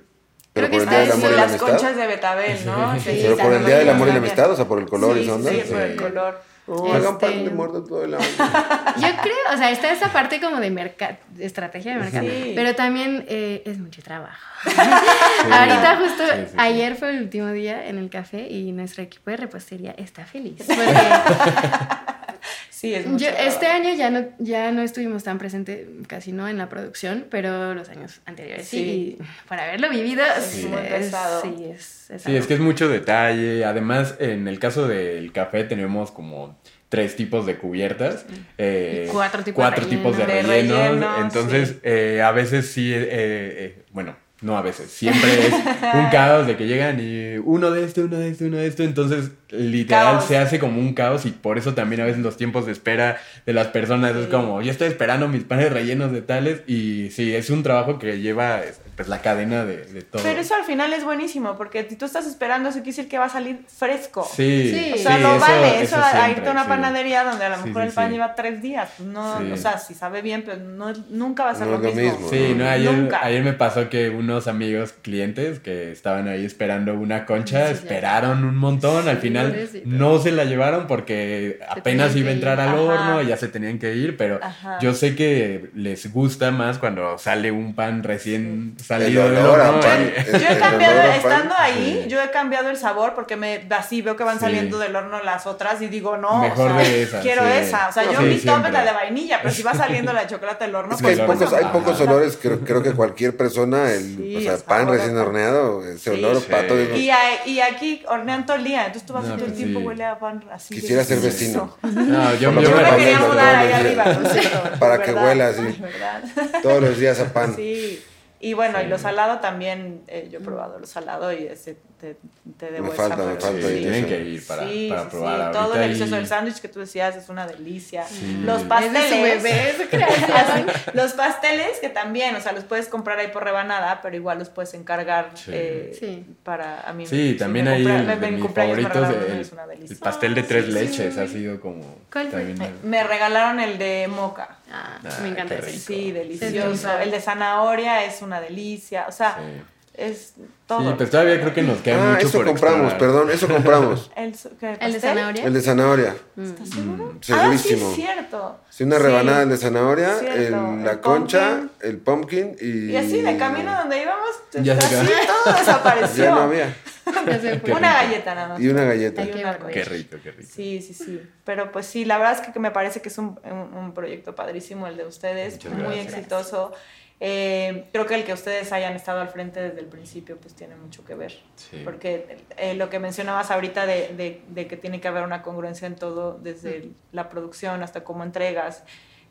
Creo que está en las conchas de betabel, ¿no? *laughs* Sí, Pero por el Día del Amor y la Amistad, o sea, por el color y Sí, sí, por el color. Oh, hagan pan de este, muerto todo el año. *laughs* Yo creo, o sea, está esa parte como de, mercado, de estrategia de mercado, pero también eh, es mucho trabajo. *laughs* *laughs* Ahorita justo ayer fue el último día en el café y nuestro equipo de repostería está feliz. Porque Sí, es mucho Este año ya no, ya no estuvimos tan presentes, casi no en la producción, pero los años anteriores sí. para haberlo vivido, sí. Es, sí, es, sí, es que es mucho detalle. Además, en el caso del café tenemos como tres tipos de cubiertas, eh, cuatro tipos, cuatro de, tipos de, rellenos. Entonces, eh, a veces sí, eh, bueno no, a veces. Siempre es un *laughs* caos de que llegan y uno de esto, uno de esto, uno de esto. Entonces, literal, se hace como un caos y por eso también a veces los tiempos de espera de las personas es como, yo estoy esperando mis panes rellenos de tales y sí, es un trabajo que lleva pues la cadena de, de, todo. Pero eso al final es buenísimo, porque si tú estás esperando, eso quiere decir que va a salir fresco. Sí. sí. O sea, no vale eso, a irte a una panadería donde a lo mejor el pan lleva tres días. No, o sea, si sabe bien, pero no, nunca va a ser lo, mismo. Sí, no, ayer, ayer me pasó que unos amigos clientes que estaban ahí esperando una concha, esperaron un montón, al final no se la llevaron porque apenas iba a entrar al horno y ya se tenían que ir, pero yo sé que les gusta más cuando sale un pan recién salido de horno. *laughs* Yo he cambiado, estando ahí, yo he cambiado el sabor porque me así veo que van saliendo del horno las otras y digo, no, Mejor o sea, de esa, quiero esa. O sea, yo mi top es la de vainilla, pero si va saliendo *laughs* la de chocolate del horno, es que hay, pues, pocos, hay pocos olores, creo, creo que cualquier persona, el, o sea, pan recién horneado, ese olor pato. Y, y, aquí hornean todo el día, entonces tú vas todo el pues tiempo huele a pan así. Quisiera ser vecino. *laughs* No, yo, yo, me quería mudar ahí arriba. Para que huela así. Todos los días a pan. Sí. Y bueno, y lo salado también, eh, yo he probado lo salado y ese te, te debo me falta, me falta. Sí. Tienen que ir para, para probar. Sí, todo delicioso. El sándwich que tú decías es una delicia. Los pasteles. *laughs* los pasteles que también, o sea, los puedes comprar ahí por rebanada, pero igual los puedes encargar eh, para a mí. Sí, también hay el, mis favoritos, el, el, pastel de tres leches ha sido como... Me, regalaron el de moca. Ah, ah me encanta. Sí, delicioso. El de zanahoria es una delicia. O sea es todo. Sí, pero todavía creo que nos queda ah, mucho eso compramos, perdón, eso compramos. *laughs* ¿El, ¿El de zanahoria? El de zanahoria. ¿Estás seguro? Mm, segurísimo. Ah, sí, es cierto. Sí, una rebanada de zanahoria, el, la concha, el pumpkin y... Y así, de camino donde íbamos, ya así todo desapareció. ya no había. *laughs* una galleta nada más. Y una galleta. qué, rico, qué rico. Sí, sí, sí. Pero pues sí, la verdad es que me parece que es un, un, proyecto padrísimo el de ustedes, muy exitoso. Eh, creo que el que ustedes hayan estado al frente desde el principio pues tiene mucho que ver. Porque eh, lo que mencionabas ahorita de, de, que tiene que haber una congruencia en todo, desde la producción hasta cómo entregas,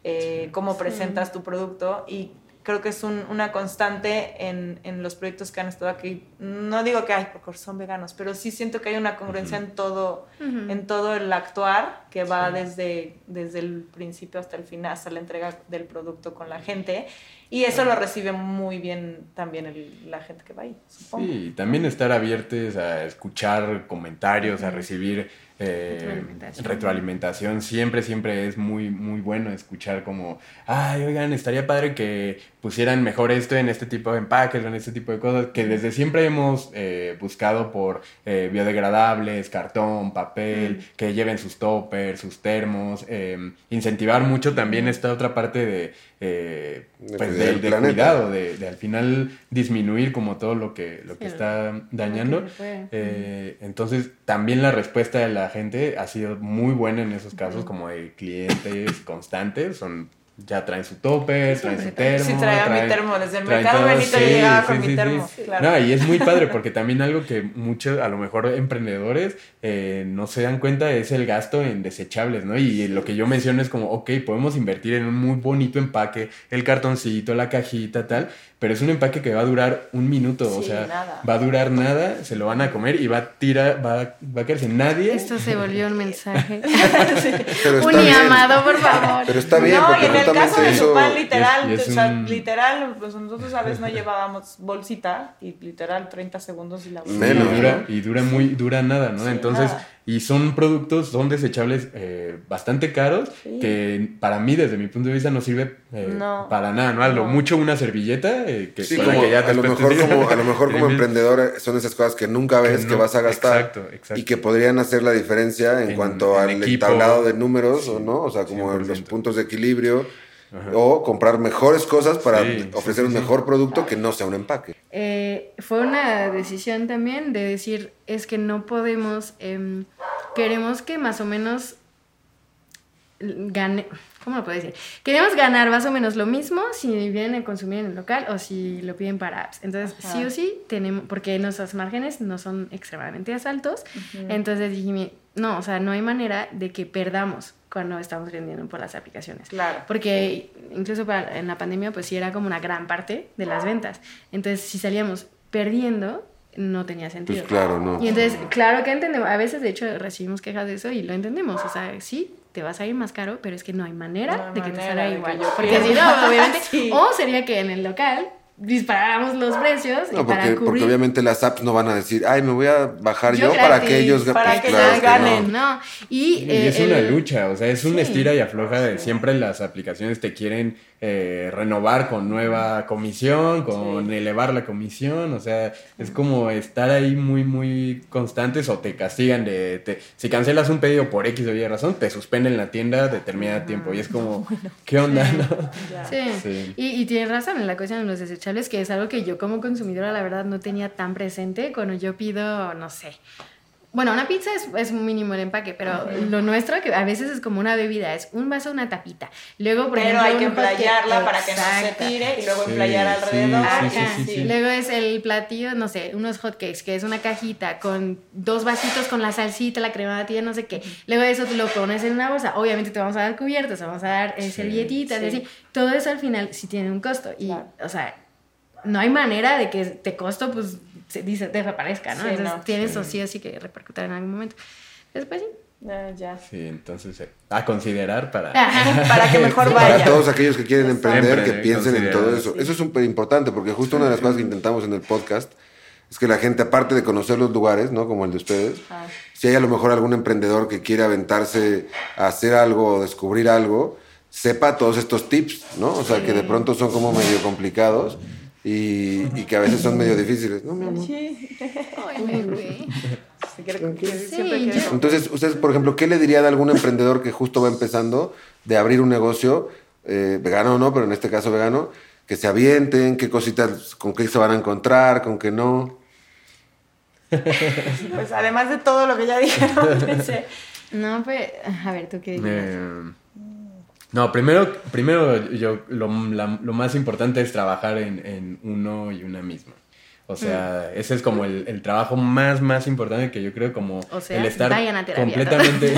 eh, cómo presentas tu producto. Y creo que es una constante en, en, los proyectos que han estado aquí. No digo que hay porque son veganos, pero sí siento que hay una congruencia en todo, en todo el actuar que va desde, desde el principio hasta el final, hasta la entrega del producto con la gente. Y eso lo recibe muy bien también la gente que va ahí, supongo. Sí, también estar abiertos a escuchar comentarios, a recibir eh, retroalimentación. Siempre, siempre es muy, muy bueno escuchar como, ay, oigan, estaría padre que pusieran mejor esto en este tipo de empaques o en este tipo de cosas, que desde siempre hemos eh, buscado por eh, biodegradables, cartón, papel, que lleven sus toppers, sus termos, em, incentivar mucho también esta otra parte de, pues, del, cuidado, de, al final disminuir como todo lo que, lo que está dañando. entonces, también la respuesta de la gente ha sido muy buena en esos casos, como de clientes constantes, son ya traen su tope, traen su termo. Sí, traía mi termo, desde el mercado Benito llegaba con mi termo. Claro. No, y es muy padre porque también algo que muchos, a lo mejor emprendedores, eh, no se dan cuenta es el gasto en desechables, ¿no? Y lo que yo menciono es como, ok, podemos invertir en un muy bonito empaque, el cartoncito, la cajita, tal, pero es un empaque que va a durar un minuto, o sea, va a durar nada, se lo van a comer y va a tirar, va, va a quedarse nadie. Esto se volvió un mensaje. *laughs* un llamado, por favor. Pero está bien, no, y en el caso de su pan, literal, o sea, literal, pues nosotros a veces no llevábamos bolsita y literal 30 segundos y la Menos, y dura, y dura muy, dura nada, ¿no? Entonces, y son productos, son desechables eh, bastante caros, que para mí, desde mi punto de vista, no sirve eh, para nada, ¿no? A lo mucho una servilleta, eh, que, sí, como, ya a, lo mejor como, a lo *laughs* mejor como emprendedor son esas cosas que nunca ves que, vas a gastar exacto, exacto. y que podrían hacer la diferencia en, cuanto al tablado de números, ¿o no? O sea, como los puntos de equilibrio o comprar mejores cosas para ofrecer un mejor producto que no sea un empaque. Eh, fue una decisión también de decir, es que no podemos, em, queremos que más o menos gane, ¿cómo lo puedo decir? Queremos ganar más o menos lo mismo si vienen a consumir en el local o si lo piden para apps. Entonces, sí o sí, tenemos, porque nuestros márgenes no son extremadamente altos, entonces dije, no, o sea, no hay manera de que perdamos cuando estamos vendiendo por las aplicaciones. Claro. Porque incluso para, en la pandemia, pues sí era como una gran parte de las ventas. Entonces, si salíamos perdiendo, no tenía sentido. Pues claro, no. Y entonces, claro que entendemos, a veces de hecho recibimos quejas de eso y lo entendemos, o sea, sí, te vas a ir más caro, pero es que no hay manera de que te salga igual. Porque si no, *laughs* obviamente, o sería que en el local disparáramos los precios no, porque, porque obviamente las apps no van a decir, ay, me voy a bajar yo, para que ellos, para que ellos ganen. No. Y, es una lucha, o sea, es una estira y afloja de siempre las aplicaciones te quieren eh, renovar con nueva comisión, con elevar la comisión, o sea, es como estar ahí muy, muy constantes o te castigan de, te, si cancelas un pedido por X o Y razón, te suspenden la tienda determinado tiempo y es como, *laughs* ¿qué onda? Sí, Y, y tienes razón en la cuestión de los desechables, que es algo que yo como consumidora la verdad no tenía tan presente. Cuando yo pido, no sé, bueno, una pizza es, es mínimo el empaque, pero lo nuestro, que a veces es como una bebida, es un vaso, una tapita. Luego, por pero hay que emplayarla para que no se tire y luego emplayar alrededor. luego es el platillo, no sé, unos hotcakes, que es una cajita con dos vasitos con la salsita, la crema batida, no sé qué. Luego eso tú lo pones en una bolsa. Obviamente te vamos a dar cubiertos, vamos a dar eh, servilletitas, así. Todo eso al final sí tiene un costo. Y, o sea, no hay manera de que te costo, pues se dice, desaparezca, ¿no? entonces tienes o sí así que repercutir en algún momento. Después sí. ya. Sí, entonces eh, a considerar para... para que *laughs* mejor vaya. Para todos aquellos que quieren emprender, que piensen en todo eso. Eso es súper importante porque justo una de las cosas que intentamos en el podcast es que la gente, aparte de conocer los lugares, ¿no? Como el de ustedes, ah. si hay a lo mejor algún emprendedor que quiere aventarse a hacer algo o descubrir algo, sepa todos estos tips, ¿no? O sea, que de pronto son como medio complicados y, que a veces son medio difíciles. No, mi amor. Sí. Entonces, ustedes, por ejemplo, ¿qué le dirían a algún emprendedor que justo va empezando de abrir un negocio, eh, vegano o no, pero en este caso vegano, que se avienten, qué cositas, con qué se van a encontrar, con qué no? Pues además de todo lo que ya dijeron, *laughs* No, pues, a ver, ¿tú qué dirías? Eh, no, primero, primero yo, lo, lo más importante es trabajar en, en, uno y una misma. O sea, mm. ese es como el, el, trabajo más, más importante que yo creo como el estar completamente...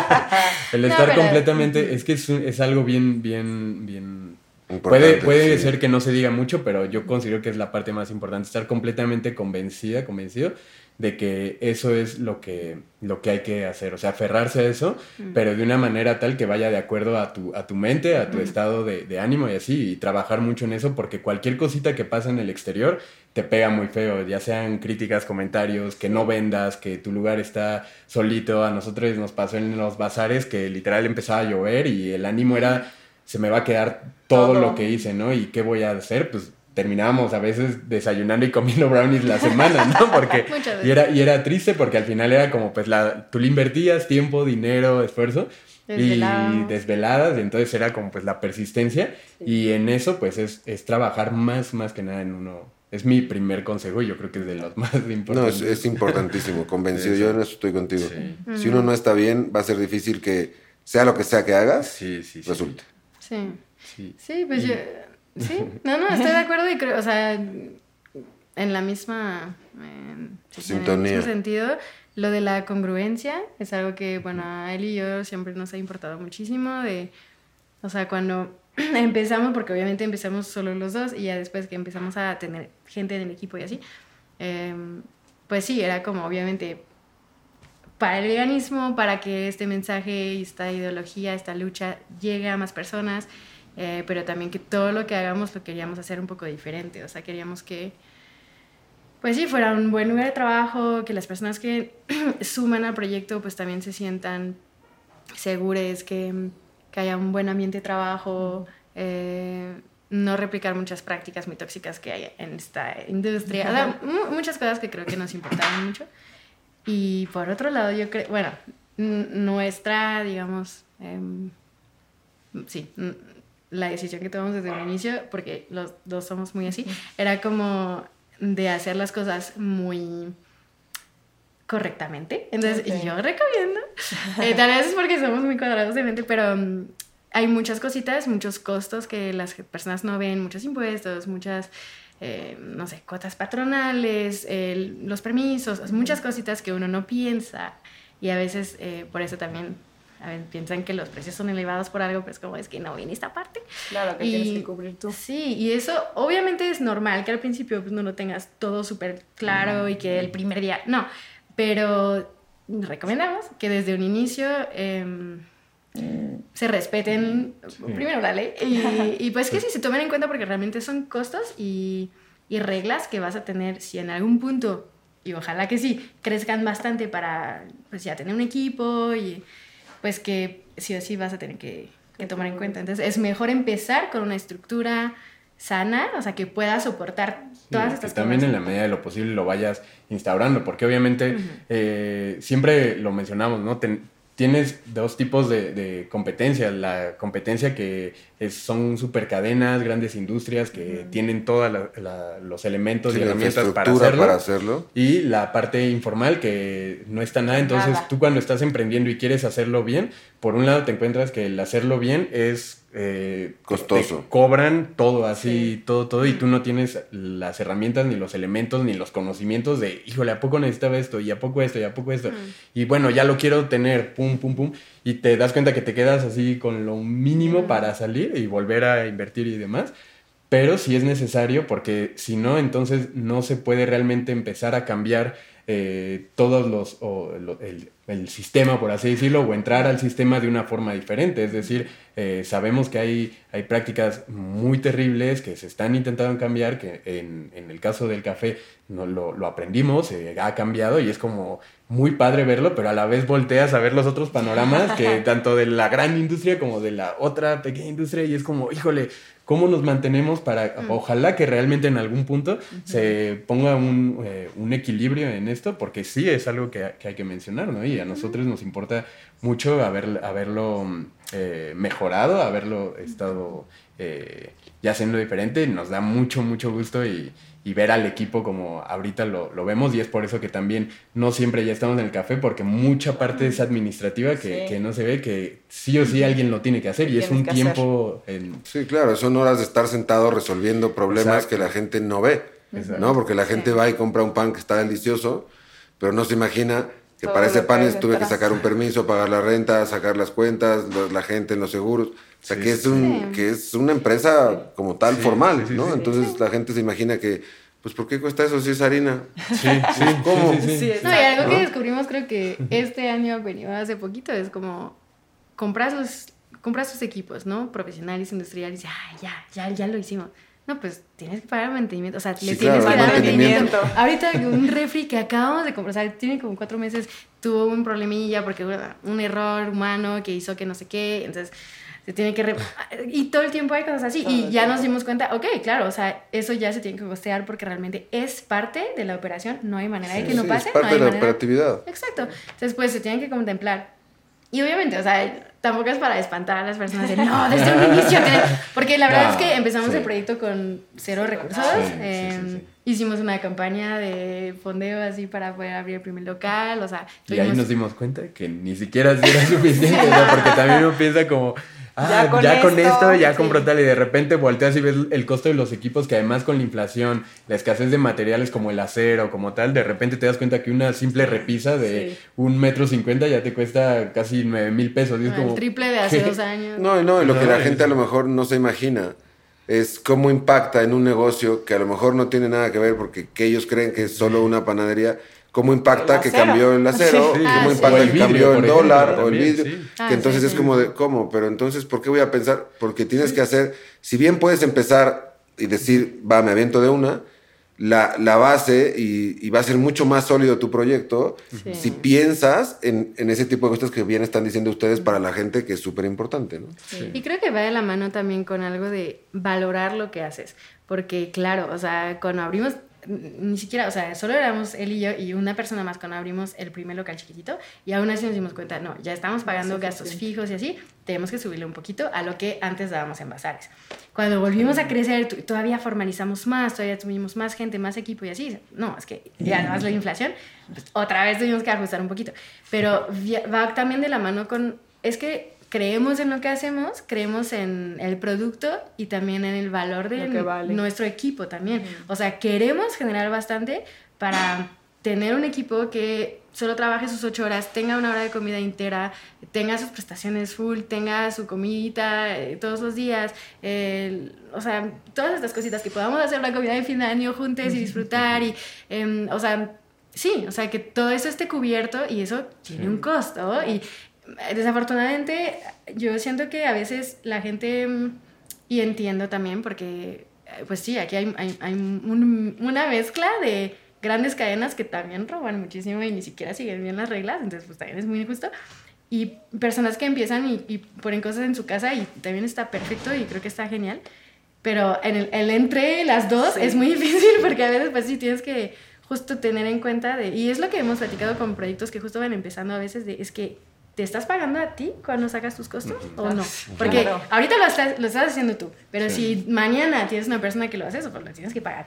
*laughs* el estar completamente... Es que es, es, algo bien, bien, bien puede puede ser que no se diga mucho, pero yo considero que es la parte más importante, estar completamente convencida, convencido de que eso es lo que, lo que hay que hacer, o sea, aferrarse a eso, mm. pero de una manera tal que vaya de acuerdo a tu, a tu mente, a tu mm. estado de, de, ánimo y así, y trabajar mucho en eso, porque cualquier cosita que pasa en el exterior te pega muy feo, ya sean críticas, comentarios, que no vendas, que tu lugar está solito, a nosotros nos pasó en los bazares que literal empezaba a llover y el ánimo era, se me va a quedar todo. lo que hice, ¿no? ¿Y qué voy a hacer? Pues terminábamos a veces desayunando y comiendo brownies la semana, ¿no? Porque *laughs* y era, y era triste porque al final era como pues la, tú le invertías tiempo, dinero, esfuerzo y desveladas, y entonces era como pues la persistencia y en eso pues es, es, trabajar más, más que nada en uno. Es mi primer consejo y yo creo que es de los *laughs* más importantes. No, es, importantísimo, convencido, yo en eso estoy contigo. Si uno no está bien, va a ser difícil que sea lo que sea que hagas, sí, sí, resulte. Sí. Sí, pues yo Sí, *laughs* no, no, estoy de acuerdo y creo, o sea, en la misma sintonía. En el mismo sentido, lo de la congruencia es algo que, bueno, a él y yo siempre nos ha importado muchísimo de, o sea, cuando *clears throat* empezamos, porque obviamente empezamos solo los dos y ya después que empezamos a tener gente en el equipo y así, em, pues sí, era como obviamente para el veganismo, para que este mensaje, esta ideología, esta lucha llegue a más personas eh, pero también que todo lo que hagamos lo queríamos hacer un poco diferente, o sea, queríamos que, pues sí, fuera un buen lugar de trabajo, que las personas que *clears throat* suman al proyecto pues también se sientan seguras, que, que haya un buen ambiente de trabajo, eh, no replicar muchas prácticas muy tóxicas que hay en esta industria, o sea, muchas cosas que creo que nos importaban mucho. Y por otro lado, yo creo, bueno, nuestra, digamos, eh, sí, la decisión que tomamos desde el inicio, porque los dos somos muy así, era como de hacer las cosas muy correctamente. Entonces, yo recomiendo. Eh, tal vez es porque somos muy cuadrados de mente, pero um, hay muchas cositas, muchos costos que las personas no ven, muchos impuestos, muchas, eh, no sé, cuotas patronales, los permisos, muchas cositas que uno no piensa. Y a veces eh, por eso también a ver, piensan que los precios son elevados por algo, pero es como es que no viene esta parte. Claro, que tienes que cubrir tú. Sí, y eso obviamente es normal que al principio pues, no lo tengas todo súper claro y que el primer día, no, pero recomendamos que desde un inicio em, se respeten primero la ley y, y, pues que sí se tomen en cuenta porque realmente son costos y, y reglas que vas a tener si en algún punto y ojalá que sí, crezcan bastante para pues ya tener un equipo y pues que sí o sí vas a tener que, tomar en cuenta. Entonces es mejor empezar con una estructura sana, o sea, que pueda soportar todas estas cosas. También en la medida de lo posible lo vayas instaurando, porque obviamente eh, siempre lo mencionamos, ¿no? tienes dos tipos de, de, competencia. La competencia que son super cadenas, grandes industrias que tienen todos los elementos y herramientas para hacerlo, para hacerlo. Y la parte informal que no está nada. Entonces tú cuando estás emprendiendo y quieres hacerlo bien, por un lado te encuentras que el hacerlo bien es eh, costoso. cobran todo así, todo, todo, y tú no tienes las herramientas, ni los elementos, ni los conocimientos de, híjole, ¿a poco necesitaba esto? ¿Y a poco esto? ¿Y a poco esto? Y bueno, ya lo quiero tener, pum, pum, pum, y te das cuenta que te quedas así con lo mínimo para salir y volver a invertir y demás. Pero si es necesario, porque si no, entonces no se puede realmente empezar a cambiar eh, todos los, o, el, el, sistema, por así decirlo, o entrar al sistema de una forma diferente. Es decir, eh, sabemos que hay, hay prácticas muy terribles que se están intentando cambiar, que en, en el caso del café no, lo, lo aprendimos, ha cambiado y es como muy padre verlo, pero a la vez volteas a ver los otros panoramas, que *laughs* tanto de la gran industria como de la otra pequeña industria, y es como, híjole, ¿cómo nos mantenemos para, mm. ojalá que realmente en algún punto se ponga un, eh, un, equilibrio en esto, porque sí es algo que, que, hay que mencionar, ¿no? Y a nosotros nos importa mucho haber, haberlo eh, mejorado, haberlo estado eh, ya siendo diferente, nos da mucho, mucho gusto y y ver al equipo como ahorita lo, lo, vemos y es por eso que también no siempre ya estamos en el café porque mucha parte es administrativa que, que no se ve que sí o sí alguien lo tiene que hacer y es un tiempo en... Sí, claro, son horas de estar sentado resolviendo problemas que la gente no ve, ¿no? Porque la gente va y compra un pan que está delicioso, pero no se imagina Que para ese panes tuve que sacar un permiso, pagar la renta, sacar las cuentas, la gente en los seguros. O sea, que, es un, que es una empresa como tal formal, ¿no? Entonces la gente se imagina que, pues, ¿por qué cuesta eso si es harina? Sí, sí, *laughs* ¿cómo? no, y algo que descubrimos creo que este año venido hace poquito es como compras los, compras tus equipos, ¿no? Profesionales, industriales, ya, ya, ya, ya lo hicimos no, pues tienes que pagar mantenimiento. O sea, le tienes que dar mantenimiento. Ahorita un refri que acabamos de comprar, o sea, tiene como cuatro meses, tuvo un problemilla porque un error humano que hizo que no sé qué. Entonces, se tiene que... y todo el tiempo hay cosas así. y ya nos dimos cuenta, ok, claro, o sea, eso ya se tiene que costear porque realmente es parte de la operación. No hay manera de que no pase. Es parte de la operatividad. Exacto. Entonces, pues se tiene que contemplar. Y obviamente, o sea, tampoco es para espantar a las personas de no, desde un inicio. Porque la verdad es que empezamos el proyecto con cero recursos. Em, hicimos una campaña de fondeo así para poder abrir el primer local. O sea, y ahí nos dimos cuenta que ni siquiera era suficiente. porque también uno piensa como Ah, ya con, esto, ya compro tal y de repente volteas y ves el costo de los equipos que además con la inflación, la escasez de materiales como el acero, como tal, de repente te das cuenta que una simple repisa de un metro cincuenta ya te cuesta casi nueve mil pesos. Ah, el triple de hace dos años. No, no, lo que la gente a lo mejor no se imagina es cómo impacta en un negocio que a lo mejor no tiene nada que ver porque que ellos creen que es solo una panadería cómo impacta que cambió el acero, cómo ah, impacta que cambió el dólar o el vidrio, que ah, entonces es como de, ¿cómo? Pero entonces, ¿por qué voy a pensar? Porque tienes que hacer, si bien puedes empezar y decir, va, me aviento de una, la, la base y, va a ser mucho más sólido tu proyecto si piensas en, en, ese tipo de cosas que bien están diciendo ustedes para la gente que es súper importante, ¿no? Y creo que va de la mano también con algo de valorar lo que haces, porque claro, o sea, cuando abrimos ni siquiera, o sea, solo éramos él y yo y una persona más cuando abrimos el primer local chiquitito y aún así nos dimos cuenta, no, ya estamos pagando gastos fijos y así, tenemos que subirle un poquito a lo que antes dábamos en bazares. Cuando volvimos a crecer, todavía formalizamos más, todavía tuvimos más gente, más equipo y así, no, es que ya además la inflación, pues, otra vez tuvimos que ajustar un poquito, pero *laughs* va también de la mano con, es que creemos en lo que hacemos, creemos en el producto y también en el valor de nuestro equipo también. O sea, queremos generar bastante para tener un equipo que solo trabaje sus ocho horas, tenga una hora de comida entera, tenga sus prestaciones full, tenga su comidita eh, todos los días, o sea, todas estas cositas que podamos hacer la comida de fin de año juntos y disfrutar y, em, o sea, sí, o sea, que todo eso esté cubierto y eso tiene un costo y desafortunadamente, yo siento que a veces la gente, y entiendo también, porque, eh, pues sí, aquí hay, hay, una mezcla de grandes cadenas que también roban muchísimo y ni siquiera siguen bien las reglas, entonces pues también es muy injusto. Y personas que empiezan y, ponen cosas en su casa y también está perfecto y creo que está genial. Pero en el, el entre las dos es muy *laughs* difícil porque a veces pues sí tienes que justo tener en cuenta de... Y es lo que hemos platicado con proyectos que justo van empezando a veces, de, es que ¿te estás pagando a ti cuando sacas tus costos o no? Porque ahorita lo estás, lo estás haciendo tú, pero si mañana tienes una persona que lo hace, pues lo tienes que pagar.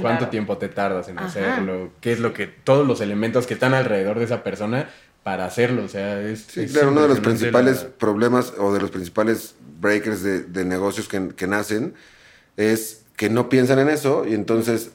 ¿Cuánto tiempo te tardas en hacerlo? ¿Qué es lo que, todos los elementos que están alrededor de esa persona para hacerlo? O sea, es... Sí, claro, uno de los principales problemas o de los principales breakers de, negocios que, nacen es que no piensan en eso y entonces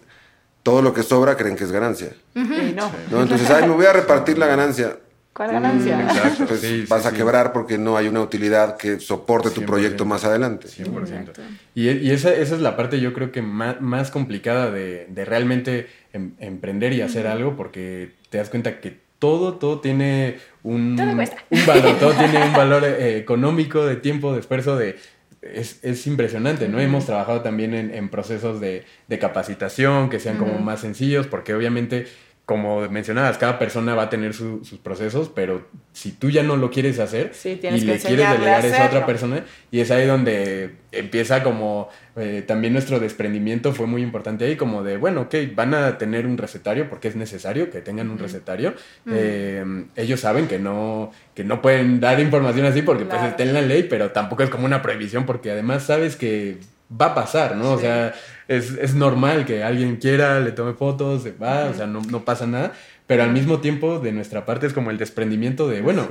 todo lo que sobra creen que es ganancia. no. Entonces, ay, me voy a repartir la ganancia. ¿Cuál ganancia? Mm, exacto, pues vas a quebrar porque no hay una utilidad que soporte tu proyecto más adelante. 100%. Y, y esa, esa, es la parte yo creo que más, más complicada de, de realmente em, emprender y hacer algo porque te das cuenta que todo, todo tiene un, un valor, todo tiene un valor eh, económico, de tiempo, de esfuerzo, de, es, es, impresionante, ¿no? Hemos trabajado también en, en procesos de, de, capacitación que sean como más sencillos, porque obviamente como mencionabas, cada persona va a tener sus procesos, pero si tú ya no lo quieres hacer y le quieres delegar eso a otra persona, y es ahí donde empieza como eh, también nuestro desprendimiento fue muy importante ahí, como de, bueno, ok, van a tener un recetario porque es necesario que tengan un recetario. Eh, ellos saben que no, que no pueden dar información así porque pues está en la ley, pero tampoco es como una prohibición porque además sabes que va a pasar, ¿no? O sea, es, es, normal que alguien quiera, le tome fotos, se va, o sea, no, no, pasa nada, pero al mismo tiempo de nuestra parte es como el desprendimiento de, bueno,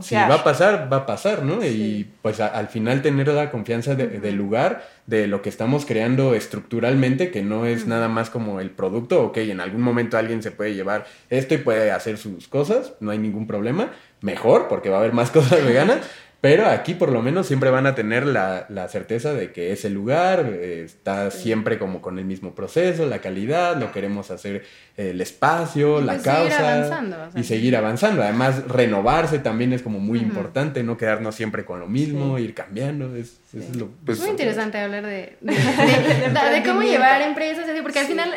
si va a pasar, va a pasar, ¿no? Y pues al final tener la confianza del lugar, de lo que estamos creando estructuralmente, que no es nada más como el producto, ok, en algún momento alguien se puede llevar esto y puede hacer sus cosas, no hay ningún problema, mejor, porque va a haber más *laughs* cosas veganas, pero aquí por lo menos siempre van a tener la, la certeza de que ese lugar eh, está siempre como con el mismo proceso, la calidad, lo queremos hacer el espacio, la pues causa. y seguir avanzando. Además, renovarse también es como muy importante, no quedarnos siempre con lo mismo, ir cambiando. Es, es lo, pues, muy interesante hablar de, de, *laughs* cómo llevar empresas, porque al final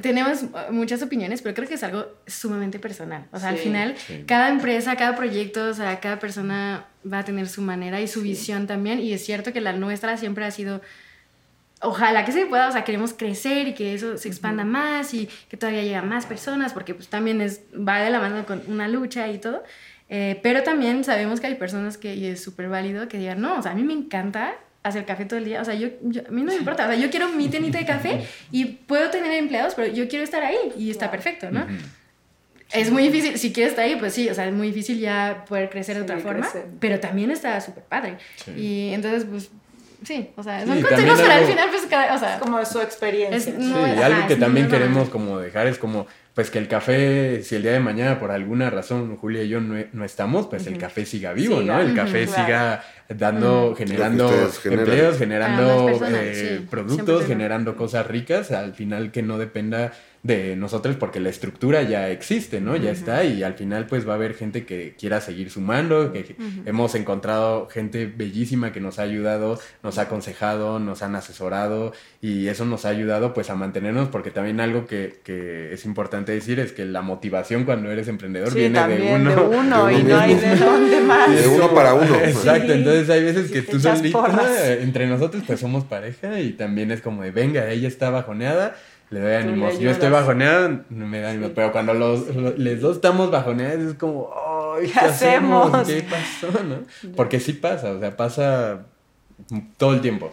tenemos muchas opiniones, pero creo que es algo sumamente personal. O sea, al final, cada empresa, cada proyecto, o sea, cada persona va a tener su manera y su visión también. Y es cierto que la nuestra siempre ha sido ojalá que se pueda, o sea, queremos crecer y que eso se expanda más y que todavía lleguen más personas, porque pues también es, va de la mano con una lucha y todo. Eh, pero también sabemos que hay personas que, y es súper válido, que digan, no, o sea, a mí me encanta hacer café todo el día, o sea, yo, a mí no me importa, o sea, yo quiero mi tenita de café y puedo tener empleados, pero yo quiero estar ahí y está perfecto, ¿no? Es muy difícil, si quieres estar ahí, pues sí, o sea, es muy difícil ya poder crecer de otra forma, pero también está súper padre. Y entonces, pues sí, o sea, son consejos, pero al final, pues, o sea, es como su experiencia. sí, algo que también queremos como dejar es como, pues que el café, si el día de mañana por alguna razón Julia y yo no, no estamos, pues el café siga vivo, ¿no? El café siga dando, generando empleos, generando eh, productos, generando cosas ricas, al final que no dependa de nosotros porque la estructura ya existe, ¿no? Ya está y al final pues va a haber gente que quiera seguir sumando, que hemos encontrado gente bellísima que nos ha ayudado, nos ha aconsejado, nos han asesorado y eso nos ha ayudado pues a mantenernos porque también algo que, que es importante decir es que la motivación cuando eres emprendedor viene de uno. De *laughs* uno y no hay de dónde más. De uno para uno. Exacto, entonces hay veces que tú solita, entre nosotros pues somos pareja y también es como de venga, ella está bajoneada le doy ánimos. Yo estoy bajoneado, no me da ánimos. Pero cuando los, los, dos estamos bajoneados, es como, ¡ay! ¿qué, hacemos? ¿Qué pasó? ¿no? Porque sí pasa, o sea, pasa todo el tiempo.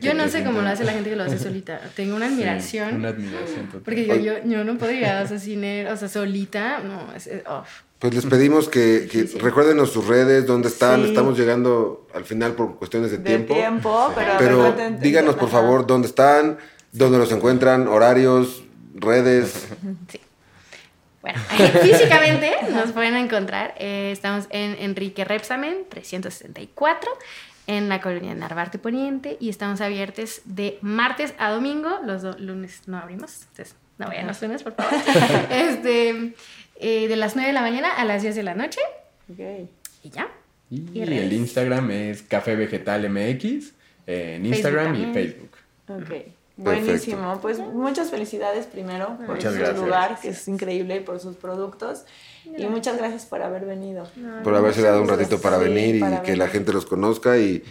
Yo no sé cómo lo hace la *laughs* gente que lo hace solita. Tengo una admiración. una admiración total. Porque yo, yo, yo, no podría, o sea, o sea, solita, no, es, Pues les pedimos que, *laughs* que recuerden sus redes, dónde están. Estamos llegando al final por cuestiones de, de tiempo. tiempo, pero, pero díganos por favor dónde están, ¿Dónde los encuentran? ¿Horarios? ¿Redes? Sí. Bueno, *laughs* físicamente nos pueden encontrar. Eh, estamos en Enrique Repsamen, 364, en la colonia Narvarte Poniente, y estamos abiertos de martes a domingo. Los lunes no abrimos, entonces no vayan los lunes, por favor. *laughs* este, eh, de las 9 de la mañana a las 10 de la noche. Okay. Y ya. Y, el Instagram es Café Vegetal MX, en Instagram y Facebook. Ok. Buenísimo, pues muchas felicidades primero por su lugar, que es increíble, y por sus productos. Y muchas gracias por haber venido. por haberse dado un ratito para venir y que la gente los conozca y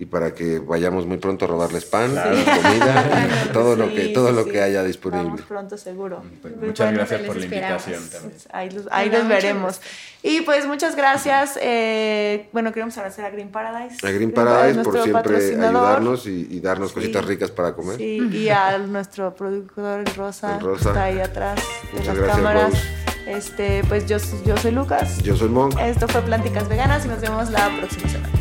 y para que vayamos muy pronto a robarles pan, comida, *laughs* todo lo que todo lo que haya disponible. Vamos pronto seguro. Pues muchas gracias por la invitación también. Ahí los, ahí los veremos. Y pues muchas gracias. Eh, bueno, queremos agradecer a Green Paradise. A Green Paradise por siempre ayudarnos y, darnos cositas ricas para comer. Sí, y *laughs* a nuestro productor Rosa, Rosa. que está ahí atrás de las gracias, cámaras. Este, pues yo, yo soy Lucas. Yo soy Monk. Esto fue Plánticas Veganas y nos vemos la próxima semana.